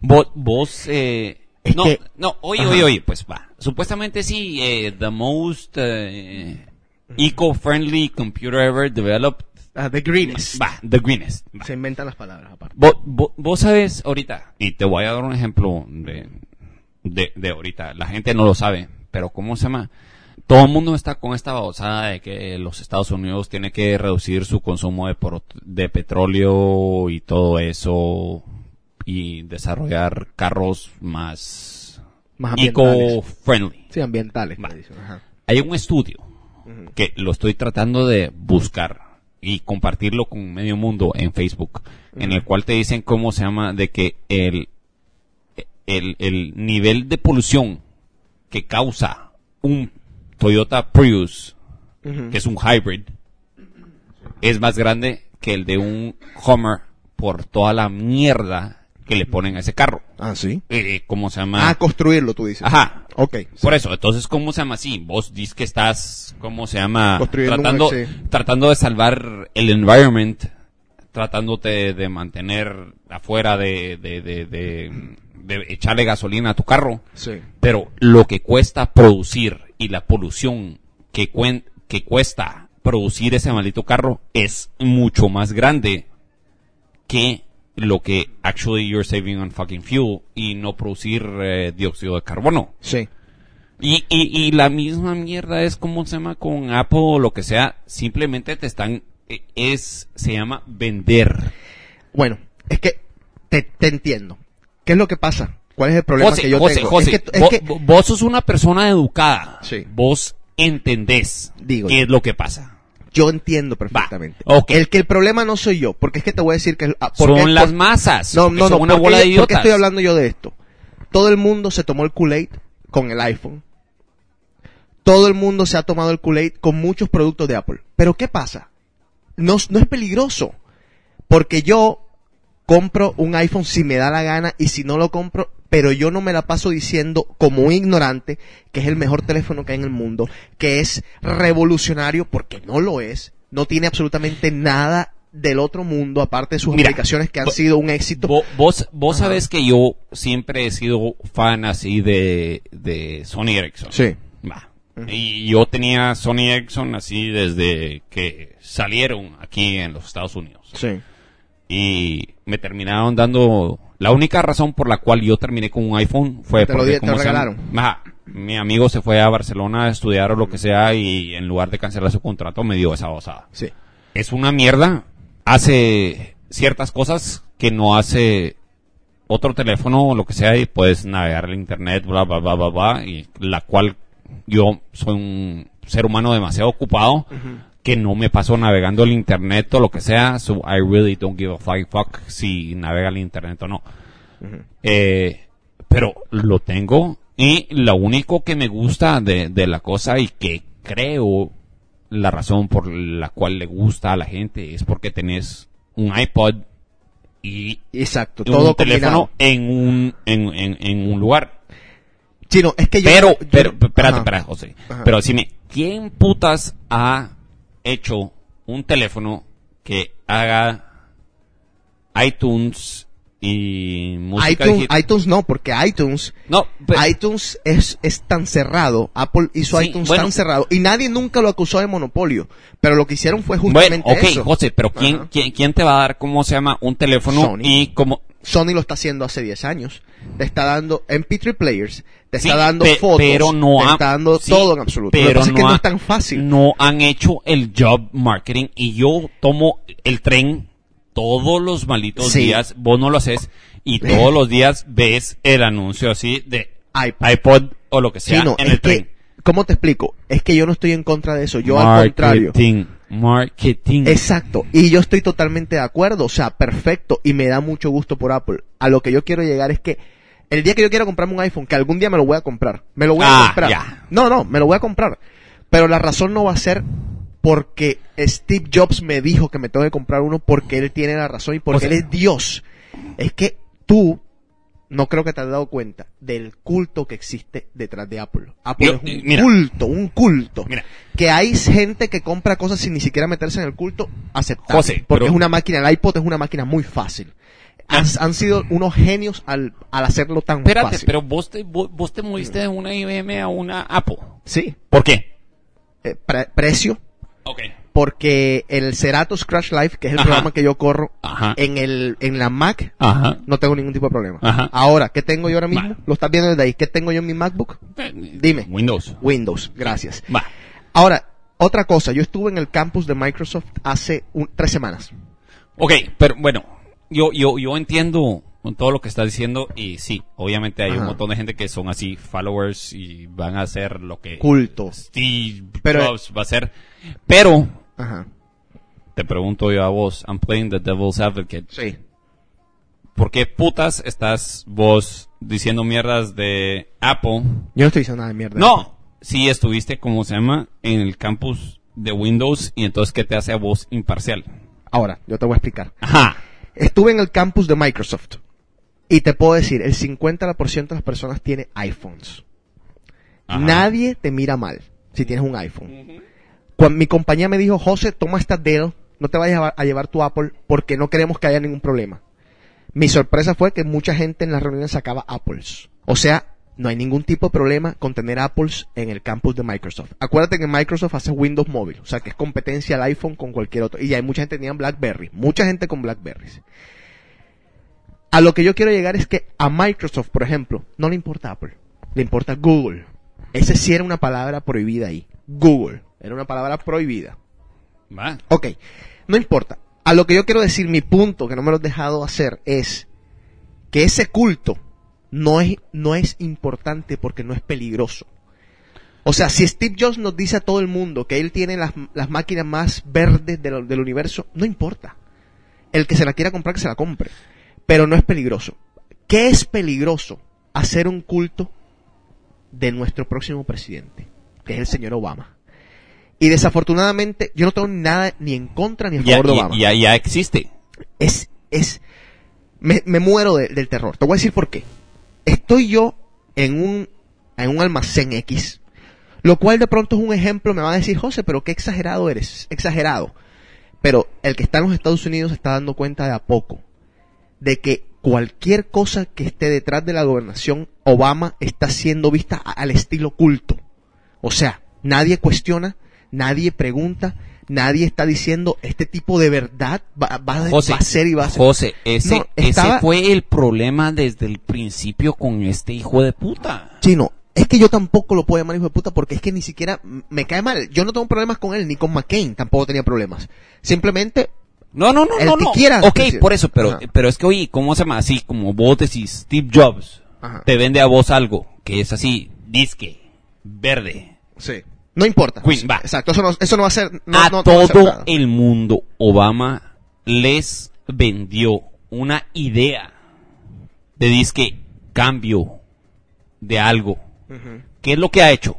Vos, vos eh, no, no, oye, oye, oye, pues va. Supuestamente sí, eh, the most eh, eco-friendly computer ever developed. Uh, the greenest. Va, the greenest. Se inventan las palabras aparte. Vos, vos, sabes ahorita, y te voy a dar un ejemplo de, de, de ahorita. La gente no lo sabe, pero ¿cómo se llama? Todo el mundo está con esta babosada de que los Estados Unidos tiene que reducir su consumo de, de petróleo y todo eso y desarrollar carros más, más eco-friendly. Sí, ambientales. Hay un estudio que lo estoy tratando de buscar y compartirlo con medio mundo en Facebook, en el cual te dicen cómo se llama de que el, el, el nivel de polución que causa un Toyota Prius, que es un hybrid, es más grande que el de un Hummer por toda la mierda que le ponen a ese carro. Ah, sí. Eh, ¿Cómo se llama? Ah, construirlo, tú dices. Ajá. Ok. Por eso, entonces, ¿cómo se llama así? Vos dices que estás, ¿cómo se llama? Tratando, tratando de salvar el environment, tratándote de mantener afuera de, de, de, de, de echarle gasolina a tu carro. Sí. Pero lo que cuesta producir y la polución que, que cuesta producir ese maldito carro es mucho más grande que lo que actually you're saving on fucking fuel y no producir eh, dióxido de carbono. Sí. Y, y, y, la misma mierda es como se llama con Apple o lo que sea, simplemente te están, eh, es, se llama vender. Bueno, es que te, te entiendo. ¿Qué es lo que pasa? ¿Cuál es el problema que yo tengo? José, vos, sos una persona educada. Sí. Vos entendés qué es lo que pasa. Yo entiendo perfectamente. El que el problema no soy yo, porque es que te voy a decir que... Ah, son las masas. No, no, no, una bola de ¿por qué estoy hablando yo de esto? Todo el mundo se tomó el Kool-Aid con el iPhone. Todo el mundo se ha tomado el Kool-Aid con muchos productos de Apple. Pero ¿qué pasa? No, no es peligroso. Porque yo compro un iPhone si me da la gana y si no lo compro, pero yo no me la paso diciendo como un ignorante que es el mejor teléfono que hay en el mundo, que es revolucionario porque no lo es, no tiene absolutamente nada del otro mundo, aparte de sus aplicaciones que han sido un éxito. Vos, vos sabés que yo siempre he sido fan así de, de Sony Ericsson. Sí. Y yo tenía Sony Ericsson así desde que salieron aquí en los Estados Unidos. Sí y me terminaron dando la única razón por la cual yo terminé con un iPhone fue porque como regalaron. mi amigo se fue a Barcelona a estudiar o lo que sea y en lugar de cancelar su contrato me dio esa osada. Sí. Es una mierda, hace ciertas cosas que no hace otro teléfono o lo que sea y puedes navegar el internet, bla bla bla bla bla y la cual yo soy un ser humano demasiado ocupado que no me paso navegando el internet o lo que sea, so I really don't give a flying fuck si navega el internet o no. eh, pero lo tengo y lo único que me gusta de, de la cosa y que creo la razón por la cual le gusta a la gente es porque tenés un iPod y exacto todo un teléfono en un en, en, en, un lugar. Chino, es que yo, pero pero espérate, espérate José. Pero decime quién putas ha hecho un teléfono que haga iTunes y música iTunes, iTunes no, porque iTunes, no, iTunes es, es tan cerrado, Apple hizo iTunes tan cerrado y nadie nunca lo acusó de monopolio, pero lo que hicieron fue justamente bueno, okay, José, pero ¿quién, ¿quién, quién, te va a dar, cómo se llama, un teléfono y cómo... Sony lo está haciendo hace 10 años. Te está dando MP3 players, te está dando fotos, pero no te está dando todo en absoluto. Pero no, es que no es tan fácil. No han hecho el job marketing y yo tomo el tren todos los malditos días, vos no lo haces y todos los días ves el anuncio así de iPod, o lo que sea en el tren. ¿Cómo te explico? Es que yo no estoy en contra de eso. Yo al contrario. Marketing. Exacto. Y yo estoy totalmente de acuerdo. O sea, perfecto. Y me da mucho gusto por Apple. A lo que yo quiero llegar es que el día que yo quiera comprarme un iPhone, que algún día me lo voy a comprar. Me lo voy a ah, comprar. No, no, me lo voy a comprar. Pero la razón no va a ser porque Steve Jobs me dijo que me tengo que comprar uno porque él tiene la razón y porque él es Dios. Es que tú no creo que te has dado cuenta del culto que existe detrás de Apple. Apple es un culto, un culto. Mira. Que hay gente que compra cosas sin ni siquiera meterse en el culto, aceptable. porque es una máquina, el iPod es una máquina muy fácil. Han, sido unos genios al, hacerlo tan Espérate, pero vos te, vos, te moviste de una IBM a una Apple. Sí. ¿Por qué? Eh, precio. Ok porque el Cerato Crash Life, que es el programa que yo corro en el en la Mac, no tengo ningún tipo de problema. Ahora, ¿qué tengo yo ahora mismo? Lo estás viendo desde ahí. ¿Qué tengo yo en mi MacBook? Eh, Dime. Windows. Windows, gracias. Ahora, otra cosa, yo estuve en el campus de Microsoft hace tres semanas. Ok, pero bueno, yo, yo, yo entiendo con todo lo que estás diciendo y sí, obviamente hay un montón de gente que son así followers y van a hacer lo que culto Steve Jobs va a hacer, pero te pregunto yo a vos, I'm playing the devil's advocate. Sí. ¿Por qué putas estás vos diciendo mierdas de Apple? Yo no estoy diciendo nada de mierda. No, sí estuviste, como se llama, en el campus de Windows y entonces ¿qué te hace a vos imparcial? Ahora, yo te voy a explicar. Ajá. Estuve en el campus de Microsoft y te puedo decir, el 50% de las personas tiene iPhones. Nadie te mira mal si tienes un iPhone. Cuando mi compañía me dijo, José, toma esta Dell, no te vayas a, llevar tu Apple porque no queremos que haya ningún problema. Mi sorpresa fue que mucha gente en las reuniones sacaba Apples. O sea, no hay ningún tipo de problema con tener Apples en el campus de Microsoft. Acuérdate que Microsoft hace Windows móvil, o sea que es competencia al iPhone con cualquier otro. Y hay mucha gente que tenía BlackBerry, mucha gente con BlackBerries. A lo que yo quiero llegar es que a Microsoft, por ejemplo, no le importa Apple, le importa Google. Ese sí era una palabra prohibida ahí. Google. Era una palabra prohibida. Va. Ok, no importa. A lo que yo quiero decir, mi punto, que no me lo he dejado hacer, es que ese culto no es, no es importante porque no es peligroso. O sea, si Steve Jobs nos dice a todo el mundo que él tiene las, máquinas más verdes del, del universo, no importa. El que se la quiera comprar, que se la compre. Pero no es peligroso. ¿Qué es peligroso? Hacer un culto de nuestro próximo presidente, que es el señor Obama. Y desafortunadamente, yo no tengo nada ni en contra ni a favor de Obama. Ya, ya existe. Es, es, me, muero del terror. Te voy a decir por qué. Estoy yo en un, en un almacén X, lo cual de pronto es un ejemplo, me va a decir, José, pero qué exagerado eres, exagerado. Pero el que está en los Estados Unidos se está dando cuenta de a poco de que cualquier cosa que esté detrás de la gobernación Obama está siendo vista al estilo culto. O sea, nadie cuestiona, nadie pregunta, nadie está diciendo este tipo de verdad va, a ser y va a ser. José, ese, fue el problema desde el principio con este hijo de puta. Chino, es que yo tampoco lo puedo llamar hijo de puta porque es que ni siquiera me cae mal. Yo no tengo problemas con él, ni con McCain tampoco tenía problemas. Simplemente no, no, no, no, no. Ok, por eso, pero, pero es que oye, ¿cómo se llama? Así como vos decís, Steve Jobs te vende a vos algo que es así, disque, verde. Sí. No importa. va. Exacto, eso no, eso no va a ser... a todo el mundo, Obama les vendió una idea de disque cambio de algo. ¿Qué es lo que ha hecho?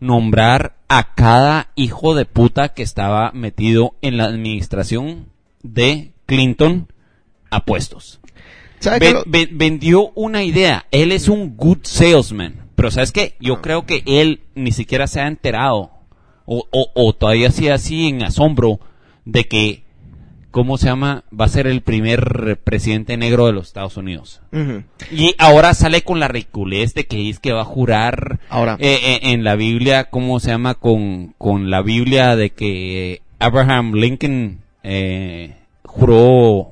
Nombrar a cada hijo de puta que estaba metido en la administración de Clinton a puestos. vendió una idea. Él es un good salesman. Pero ¿sabes qué? Yo ah. creo que él ni siquiera se ha enterado o, o, todavía sigue así en asombro de que, ¿cómo se llama? Va a ser el primer presidente negro de los Estados Unidos. Y ahora sale con la ridiculez de que dice que va a jurar ahora. Eh, eh, en la Biblia, ¿cómo se llama? Con, con la Biblia de que Abraham Lincoln eh, juró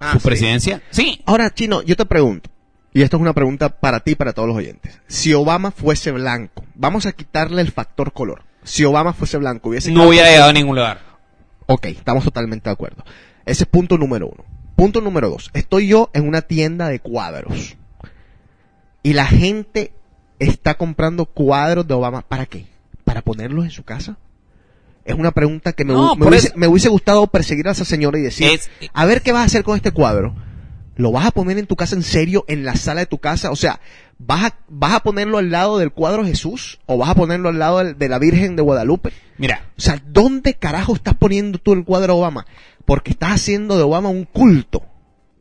ah, su presidencia. Sí. Ahora, Chino, yo te pregunto y esto es una pregunta para ti y para todos los oyentes. Si Obama fuese blanco, vamos a quitarle el factor color. Si Obama fuese blanco, hubiese... No hubiera llegado a ningún lugar. Ok, estamos totalmente de acuerdo. Ese es punto número uno. Punto número dos. Estoy yo en una tienda de cuadros. Y la gente está comprando cuadros de Obama. ¿Para qué? ¿Para ponerlos en su casa? Es una pregunta que me, me, hubiese, gustado perseguir a esa señora y decir, a ver qué vas a hacer con este cuadro. ¿Lo vas a poner en tu casa en serio, en la sala de tu casa? O sea, ¿vas a, vas a ponerlo al lado del cuadro Jesús o vas a ponerlo al lado de, la Virgen de Guadalupe? Mira. O sea, ¿dónde carajo estás poniendo tú el cuadro Obama? Porque estás haciendo de Obama un culto.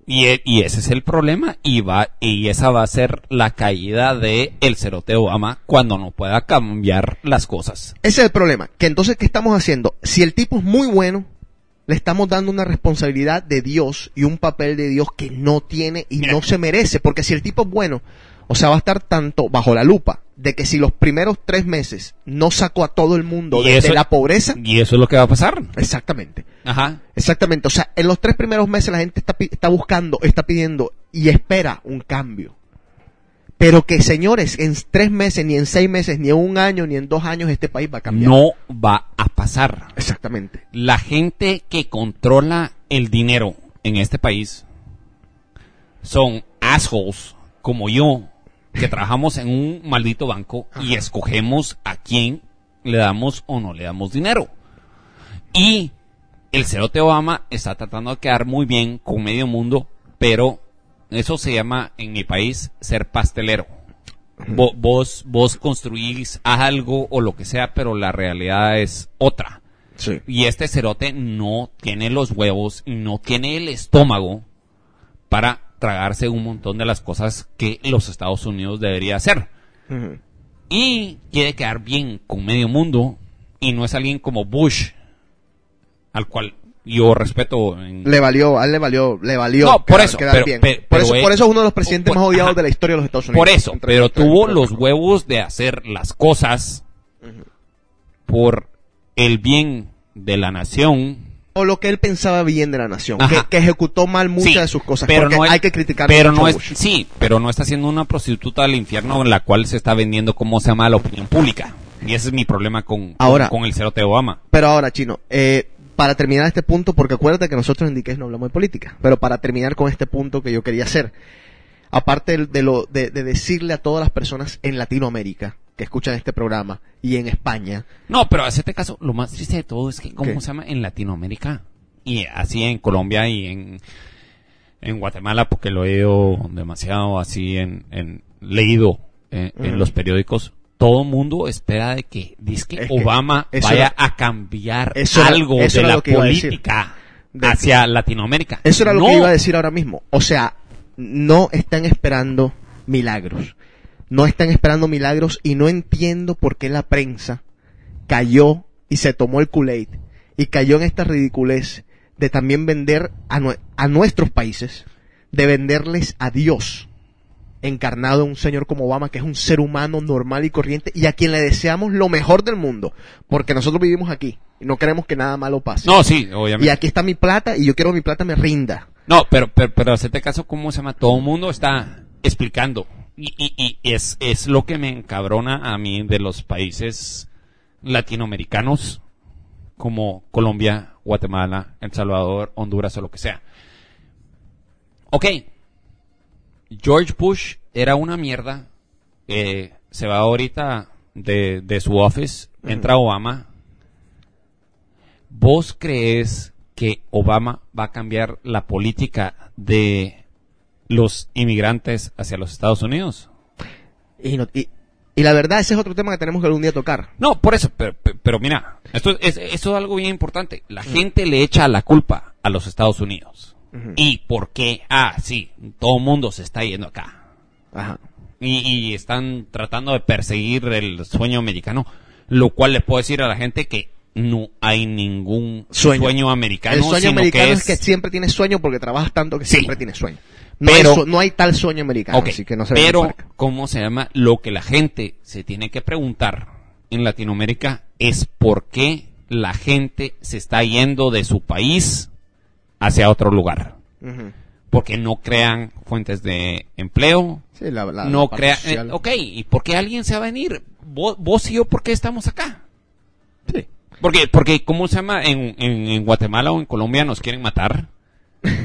Y, e, y, ese es el problema y va y esa va a ser la caída de el cerote Obama cuando no pueda cambiar las cosas. Ese es el problema, que entonces qué estamos haciendo? Si el tipo es muy bueno, le estamos dando una responsabilidad de Dios y un papel de Dios que no tiene y no se merece, porque si el tipo es bueno, o sea, va a estar tanto bajo la lupa de que si los primeros tres meses no sacó a todo el mundo de, la pobreza. Y eso es lo que va a pasar. Exactamente. Ajá. Exactamente. O sea, en los tres primeros meses la gente está, está buscando, está pidiendo y espera un cambio. Pero que señores, en tres meses, ni en seis meses, ni en un año, ni en dos años, este país va a cambiar. No va a pasar. Exactamente. La gente que controla el dinero en este país son assholes como yo, que trabajamos en un maldito banco y escogemos a quién le damos o no le damos dinero. Y el cerote Obama está tratando de quedar muy bien con medio mundo, pero eso se llama en mi país ser pastelero. vos, vos construís algo o lo que sea, pero la realidad es otra. Y este cerote no tiene los huevos, no tiene el estómago para tragarse un montón de las cosas que los Estados Unidos debería hacer. Y quiere quedar bien con medio mundo y no es alguien como Bush, al cual yo respeto. Le valió, a él le valió, le valió. No, por eso, pero, por, eso por eso es uno de los presidentes más odiados de la historia de los Estados Unidos. Por eso, pero tuvo los huevos de hacer las cosas por el bien de la nación. O lo que él pensaba bien de la nación, que, ejecutó mal muchas de sus cosas. Pero no hay que criticar. Pero no es, sí, pero no está siendo una prostituta del infierno en la cual se está vendiendo como se llama la opinión pública. Y ese es mi problema con, ahora, con, el cerote de Obama. Pero ahora, Chino, eh, para terminar este punto, porque acuérdate que nosotros en Diques no hablamos de política, pero para terminar con este punto que yo quería hacer, aparte de, lo, de, decirle a todas las personas en Latinoamérica que escuchan este programa y en España. No, pero hacete caso, lo más triste de todo es que, ¿cómo se llama? En Latinoamérica y así en Colombia y en, en Guatemala, porque lo he oído demasiado así en, en leído eh, en los periódicos, todo mundo espera de que, que Obama vaya a cambiar algo de la política hacia Latinoamérica. Eso era lo que iba a decir ahora mismo. O sea, no están esperando milagros. No están esperando milagros y no entiendo por qué la prensa cayó y se tomó el Kool-Aid y cayó en esta ridiculez de también vender a, a nuestros países, de venderles a Dios encarnado en un señor como Obama, que es un ser humano normal y corriente y a quien le deseamos lo mejor del mundo, porque nosotros vivimos aquí y no queremos que nada malo pase. No, sí, obviamente. Y aquí está mi plata y yo quiero que mi plata me rinda. No, pero, pero, pero hacerte caso, ¿cómo se llama? Todo el mundo está explicando. Y, y, y es, es lo que me encabrona a mí de los países latinoamericanos como Colombia, Guatemala, El Salvador, Honduras o lo que sea. Ok, George Bush era una mierda. Eh, se va ahorita de, de su office, entra Obama. ¿Vos crees que Obama va a cambiar la política de los inmigrantes hacia los Estados Unidos? Y, y, la verdad, ese es otro tema que tenemos que algún día tocar. No, por eso, pero, mira, esto es, esto es algo bien importante. La gente le echa la culpa a los Estados Unidos. ¿Y por qué? Ah, sí, todo el mundo se está yendo acá. Ajá. Y, están tratando de perseguir el sueño americano, lo cual le puedo decir a la gente que no hay ningún sueño, americano. El sueño americano es... que siempre tienes sueño porque trabajas tanto que siempre tienes sueño. No, pero, hay no hay tal sueño americano, así que no se Pero, ¿cómo se llama? Lo que la gente se tiene que preguntar en Latinoamérica es por qué la gente se está yendo de su país hacia otro lugar. Porque no crean fuentes de empleo. no crean. Eh, ok, ¿y por qué alguien se va a venir? ¿Vos, y yo por qué estamos acá? Sí. Porque, porque ¿cómo se llama? En, en, Guatemala o en Colombia nos quieren matar.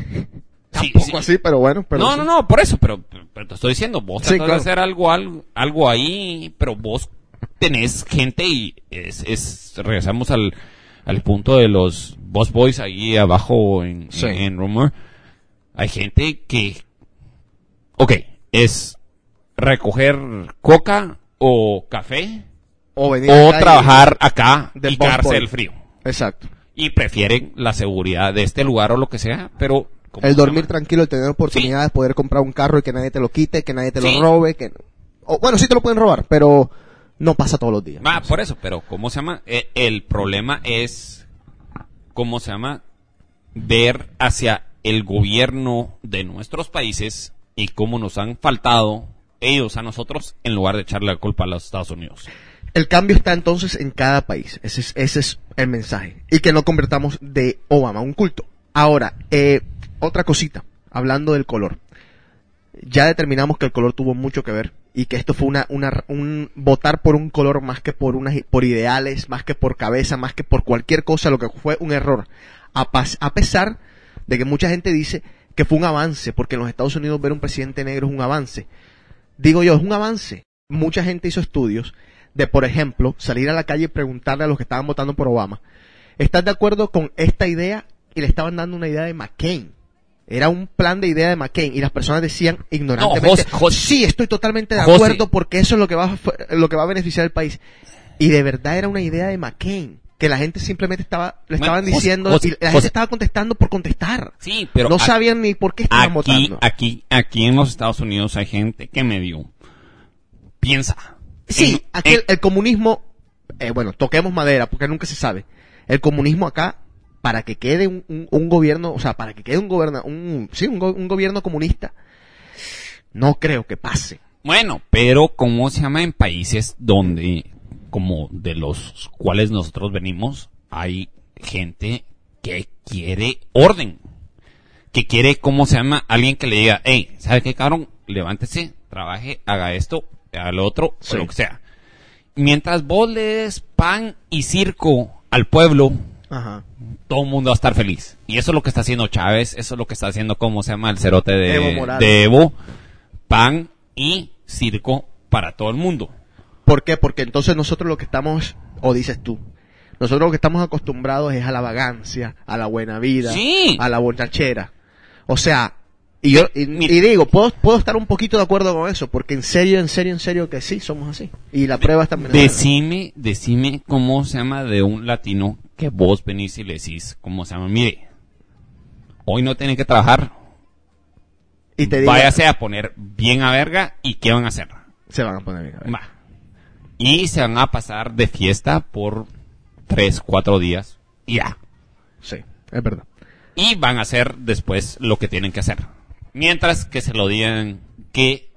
Tampoco así, pero bueno. Pero no, no, no, por eso, pero, te estoy diciendo, vos tratás de hacer algo, algo, algo ahí, pero vos tenés gente y es, es regresamos al, al punto de los boss boys ahí abajo en, en, Rumor. Hay gente que, ok, es recoger coca o café o, venir o trabajar acá y quedarse el frío. Exacto. Y prefieren la seguridad de este lugar o lo que sea, pero el dormir tranquilo, el tener oportunidad de poder comprar un carro y que nadie te lo quite, que nadie te lo robe, que o, bueno, sí te lo pueden robar, pero no pasa todos los días. Ah, por eso, pero ¿cómo se llama? E, el problema es, ¿cómo se llama? Ver hacia el gobierno de nuestros países y cómo nos han faltado ellos a nosotros en lugar de echarle la culpa a los Estados Unidos. El cambio está entonces en cada país. Ese es, ese es el mensaje. Y que no convertamos de Obama un culto. Ahora, eh, otra cosita, hablando del color. Ya determinamos que el color tuvo mucho que ver y que esto fue una, una, un votar por un color más que por unas, por ideales, más que por cabeza, más que por cualquier cosa, lo que fue un error. A, a pesar de que mucha gente dice que fue un avance, porque en los Estados Unidos ver un presidente negro es un avance. Digo yo, es un avance. Mucha gente hizo estudios de, por ejemplo, salir a la calle y preguntarle a los que estaban votando por Obama, ¿estás de acuerdo con esta idea? Y le estaban dando una idea de McCain. Era un plan de idea de McCain y las personas decían ignorantemente, sí, estoy totalmente de acuerdo porque eso es lo que va a, lo que va a beneficiar al país. Y de verdad era una idea de McCain que la gente simplemente estaba le estaban diciendo y la gente estaba contestando por contestar. Sí, pero no sabían ni por qué estaban votando. Aquí aquí en los Estados Unidos hay gente que medio piensa. Sí, aquí el, comunismo eh, bueno, toquemos madera porque nunca se sabe. El comunismo acá para que quede un, gobierno, o sea, para que quede un gobierno, un, sí, un, gobierno comunista, no creo que pase. Bueno, pero ¿cómo se llama en países donde, como de los cuales nosotros venimos, hay gente que quiere orden? Que quiere, ¿cómo se llama? Alguien que le diga, hey, ¿sabe qué, cabrón? Levántese, trabaje, haga esto, haga lo otro, o lo que sea. Mientras vos le des pan y circo al pueblo, Ajá. todo el mundo va a estar feliz. Y eso es lo que está haciendo Chávez, eso es lo que está haciendo, ¿cómo se llama? El cerote de Evo, pan y circo para todo el mundo. ¿Por qué? Porque entonces nosotros lo que estamos, o dices tú, nosotros lo que estamos acostumbrados es a la vagancia, a la buena vida, a la borrachera. O sea, y yo y, digo, puedo, puedo estar un poquito de acuerdo con eso, porque en serio, en serio, en serio que sí, somos así. Y la prueba está... Decime, decime cómo se llama de un latino que vos venís y le decís, ¿cómo se llama? Mire, hoy no tienen que trabajar. Y te Váyase a poner bien a verga y ¿qué van a hacer? Se van a poner bien a verga. Y se van a pasar de fiesta por tres, cuatro días y ya. Sí, es verdad. Y van a hacer después lo que tienen que hacer. Mientras que se lo digan que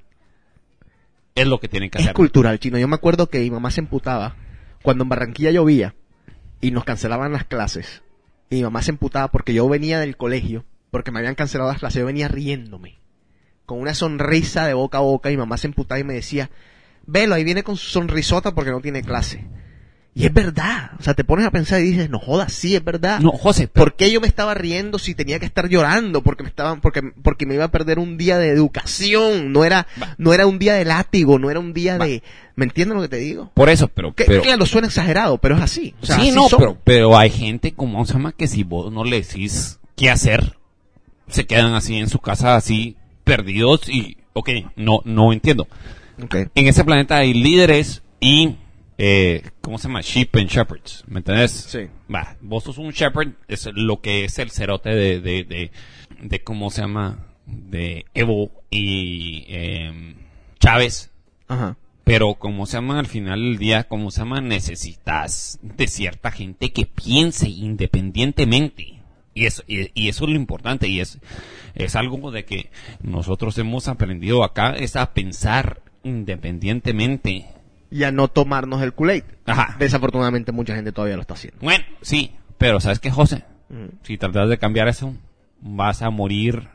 es lo que tienen que hacer. Es cultural, chino. Yo me acuerdo que mi mamá se emputaba cuando en Barranquilla llovía y nos cancelaban las clases. Y mi mamá se emputaba porque yo venía del colegio, porque me habían cancelado las clases, yo venía riéndome, con una sonrisa de boca a boca, y mi mamá se emputaba y me decía, velo, ahí viene con su sonrisota porque no tiene clase. Y es verdad. O sea, te pones a pensar y dices, no jodas, sí, es verdad. No, José. ¿Por qué yo me estaba riendo si tenía que estar llorando? Porque me estaban, porque, porque me iba a perder un día de educación. No era, no era un día de látigo, no era un día de, ¿me entiendes lo que te digo? Por eso, pero, que, pero. Claro, suena exagerado, pero es así. sí, no, pero, pero hay gente como se llama que si vos no le decís qué hacer, se quedan así en su casa, así, perdidos y, ok, no, no entiendo. Okay. En ese planeta hay líderes y eh, ¿cómo se llama? Sheep and Shepherds, ¿me entendés? Sí. Va, vos sos un shepherd, es lo que es el cerote de, de, de, de ¿cómo se llama? De Evo y eh, Chávez. Ajá. Pero como se llama al final del día, como se llama, necesitas de cierta gente que piense independientemente. Y eso, y, y, eso es lo importante, y es, es algo de que nosotros hemos aprendido acá, es a pensar independientemente y a no tomarnos el kool Desafortunadamente mucha gente todavía lo está haciendo. Bueno, sí, pero ¿sabes qué, José? Si tratas de cambiar eso, vas a morir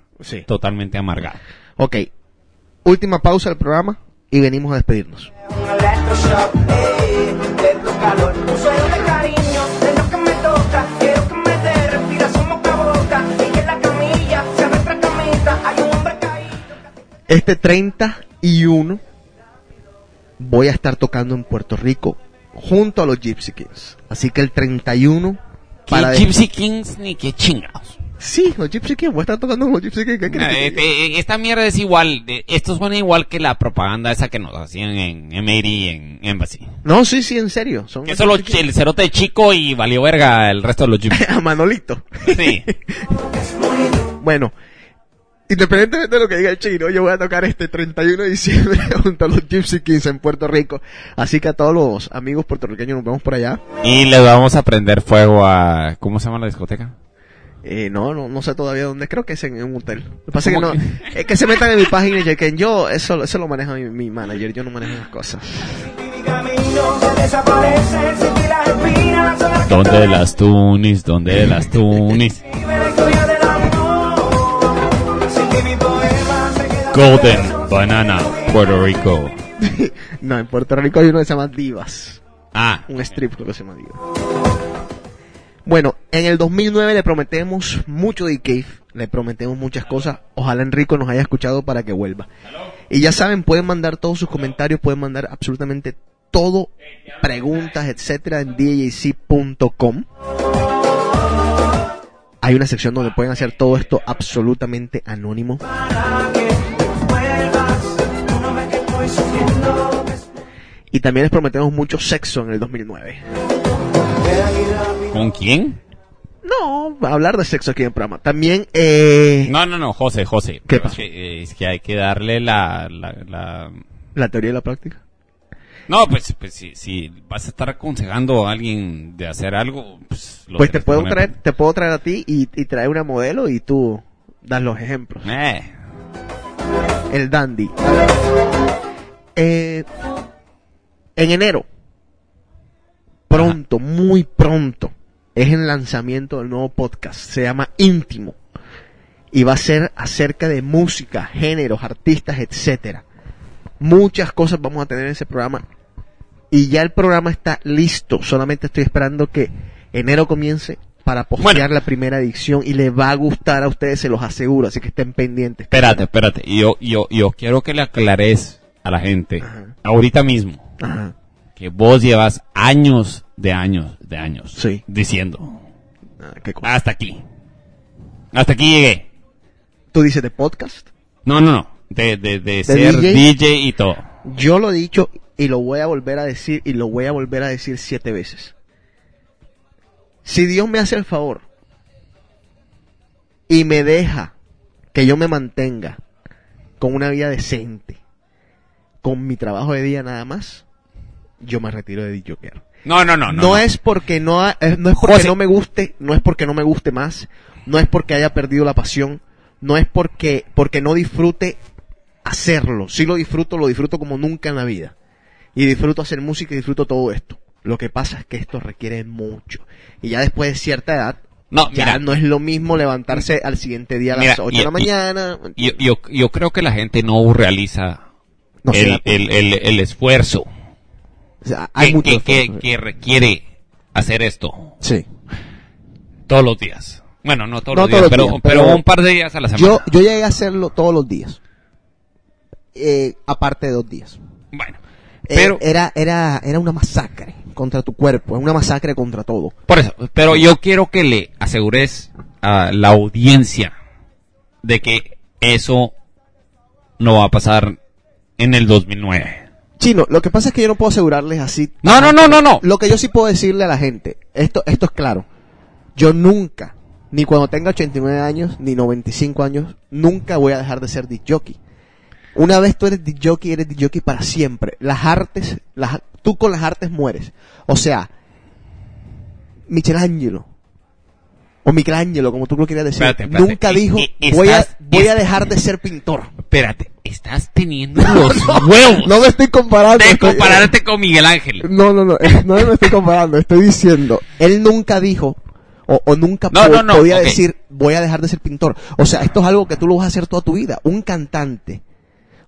totalmente amargado. Ok, última pausa del programa y venimos a despedirnos. Este 31 voy a estar tocando en Puerto Rico junto a los Gypsy Kings. Así que el 31... ¿Qué para Gypsy Kings ni qué chingados? Sí, los Gypsy Kings, voy a estar tocando los Gypsy Kings. Este, esta mierda es igual, esto suena igual que la propaganda esa que nos hacían en M.A.D. en Embassy. No, sí, sí, en serio. Son que solo el cerote chico y valió verga el resto de los Gypsy A Manolito. Sí. bueno, Independientemente de lo que diga el chino, yo voy a tocar este 31 de diciembre junto a los Gypsy Kings en Puerto Rico. Así que a todos los amigos puertorriqueños nos vemos por allá. Y les vamos a prender fuego a... ¿Cómo se llama la discoteca? Eh, no, no, no sé todavía dónde. Creo que es en, un hotel. Lo que pasa es que no. Es que se metan en mi página y chequen. Yo, eso, eso lo maneja mi, manager. Yo no manejo las cosas. ¿Dónde las tunis? ¿Dónde las tunis? Golden Banana, Puerto Rico. no, en Puerto Rico hay uno que se llama Divas. Ah. Un strip que se llama Divas. Bueno, en el 2009 le prometemos mucho de Cave, le prometemos muchas cosas. Ojalá Enrico nos haya escuchado para que vuelva. Y ya saben, pueden mandar todos sus comentarios, pueden mandar absolutamente todo, preguntas, etcétera, en djc.com. Hay una sección donde pueden hacer todo esto absolutamente anónimo. Y también les prometemos mucho sexo en el 2009. ¿Con quién? No, hablar de sexo aquí en el programa. También, eh... No, no, no, José, José. ¿Qué pasa? Eh, es que, hay que darle la, la, la... teoría y la práctica? No, pues, pues si, si, vas a estar aconsejando a alguien de hacer algo, pues... pues te puedo, traer, te puedo traer a ti y, y traer una modelo y tú das los ejemplos. Eh. El dandy. Eh, en enero pronto, muy pronto, es el lanzamiento del nuevo podcast. Se llama Íntimo. Y va a ser acerca de música, géneros, artistas, etcétera. Muchas cosas vamos a tener en ese programa. Y ya el programa está listo. Solamente estoy esperando que enero comience para postear la primera edición y le va a gustar a ustedes, se los aseguro, así que estén pendientes. Espérate, espérate, yo, yo, yo quiero que le aclares a la gente, ahorita mismo, Ajá que vos llevas años de años de años sí. diciendo. Ah, Hasta aquí. Hasta aquí llegué. ¿Tú dices de podcast? No, no, no. De, de, ser DJ? y todo. Yo lo he dicho y lo voy a volver a decir y lo voy a volver a decir siete veces. Si Dios me hace el favor y me deja que yo me mantenga con una vida decente, con mi trabajo de día nada más, yo me retiro de Joker. No, no, no, no. No es porque no, eh, no es porque no me guste, no es porque no me guste más, no es porque haya perdido la pasión, no es porque, porque no disfrute hacerlo. Si lo disfruto, lo disfruto como nunca en la vida. Y disfruto hacer música y disfruto todo esto. Lo que pasa es que esto requiere mucho. Y ya después de cierta edad, no, ya no es lo mismo levantarse al siguiente día a las 8 de la mañana. Yo, yo, yo, creo que la gente no realiza el, el, el, el, esfuerzo hay mucho que, requiere hacer esto. Sí. Todos los días. Bueno, no todos, los, días, pero, un par de días a la semana. Yo, yo llegué a hacerlo todos los días. Eh, aparte de dos días. Bueno. Eh, pero era, era, era una masacre contra tu cuerpo, es una masacre contra todo. Por eso, pero yo quiero que le asegures a la audiencia de que eso no va a pasar en el 2009. Chino, lo que pasa es que yo no puedo asegurarles así. No, no, no, no, no. Lo que yo sí puedo decirle a la gente, esto, esto es claro. Yo nunca, ni cuando tenga 89 años, ni 95 años, nunca voy a dejar de ser disc jockey. Una vez tú eres disc jockey, eres disc jockey para siempre. Las artes, las, tú con las artes mueres. O sea, Michelangelo, o Michelangelo, como tú lo querías decir, nunca dijo, voy, a, voy a dejar de ser pintor. Espérate, estás teniendo los huevos. No me estoy comparando. De compararte con Miguel Ángel. No, no, no, no me estoy comparando, estoy diciendo, él nunca dijo, o, nunca podía decir, voy a dejar de ser pintor. O sea, esto es algo que tú lo vas a hacer toda tu vida. Un cantante,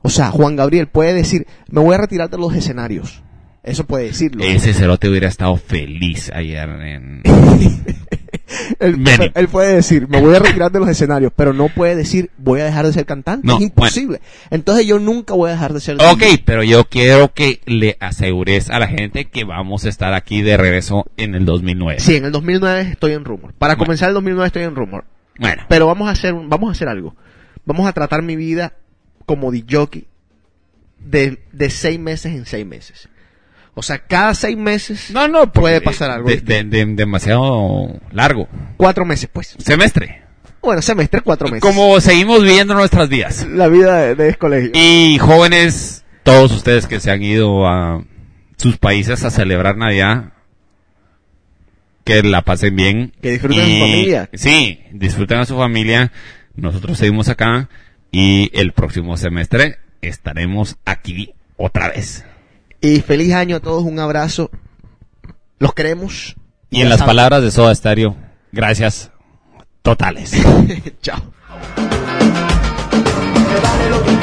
o sea, Juan Gabriel puede decir, me voy a retirar de los escenarios. Eso puede decirlo. Ese cerote hubiera estado feliz ayer en... él, puede decir, me voy a retirar de los escenarios, pero no puede decir, voy a dejar de ser cantante. es imposible. Entonces yo nunca voy a dejar de ser Ok, pero yo quiero que le asegures a la gente que vamos a estar aquí de regreso en el 2009. Sí, en el 2009 estoy en Rumor. Para comenzar el 2009 estoy en Rumor. Bueno. Pero vamos a hacer, vamos a hacer algo. Vamos a tratar mi vida como DJ de, de seis meses en seis meses. O sea, cada seis meses no, no, puede pasar algo. De, demasiado largo. Cuatro meses, pues. Semestre. Bueno, semestre, cuatro meses. Como seguimos viviendo nuestras vidas. La vida de, colegio. Y jóvenes, todos ustedes que se han ido a sus países a celebrar Navidad, que la pasen bien. Que disfruten a su familia. Sí, disfruten a su familia. Nosotros seguimos acá y el próximo semestre estaremos aquí otra vez. Y feliz año a todos, un abrazo. Los queremos. Y en las palabras de Soda Stereo, gracias totales. Chao. lo que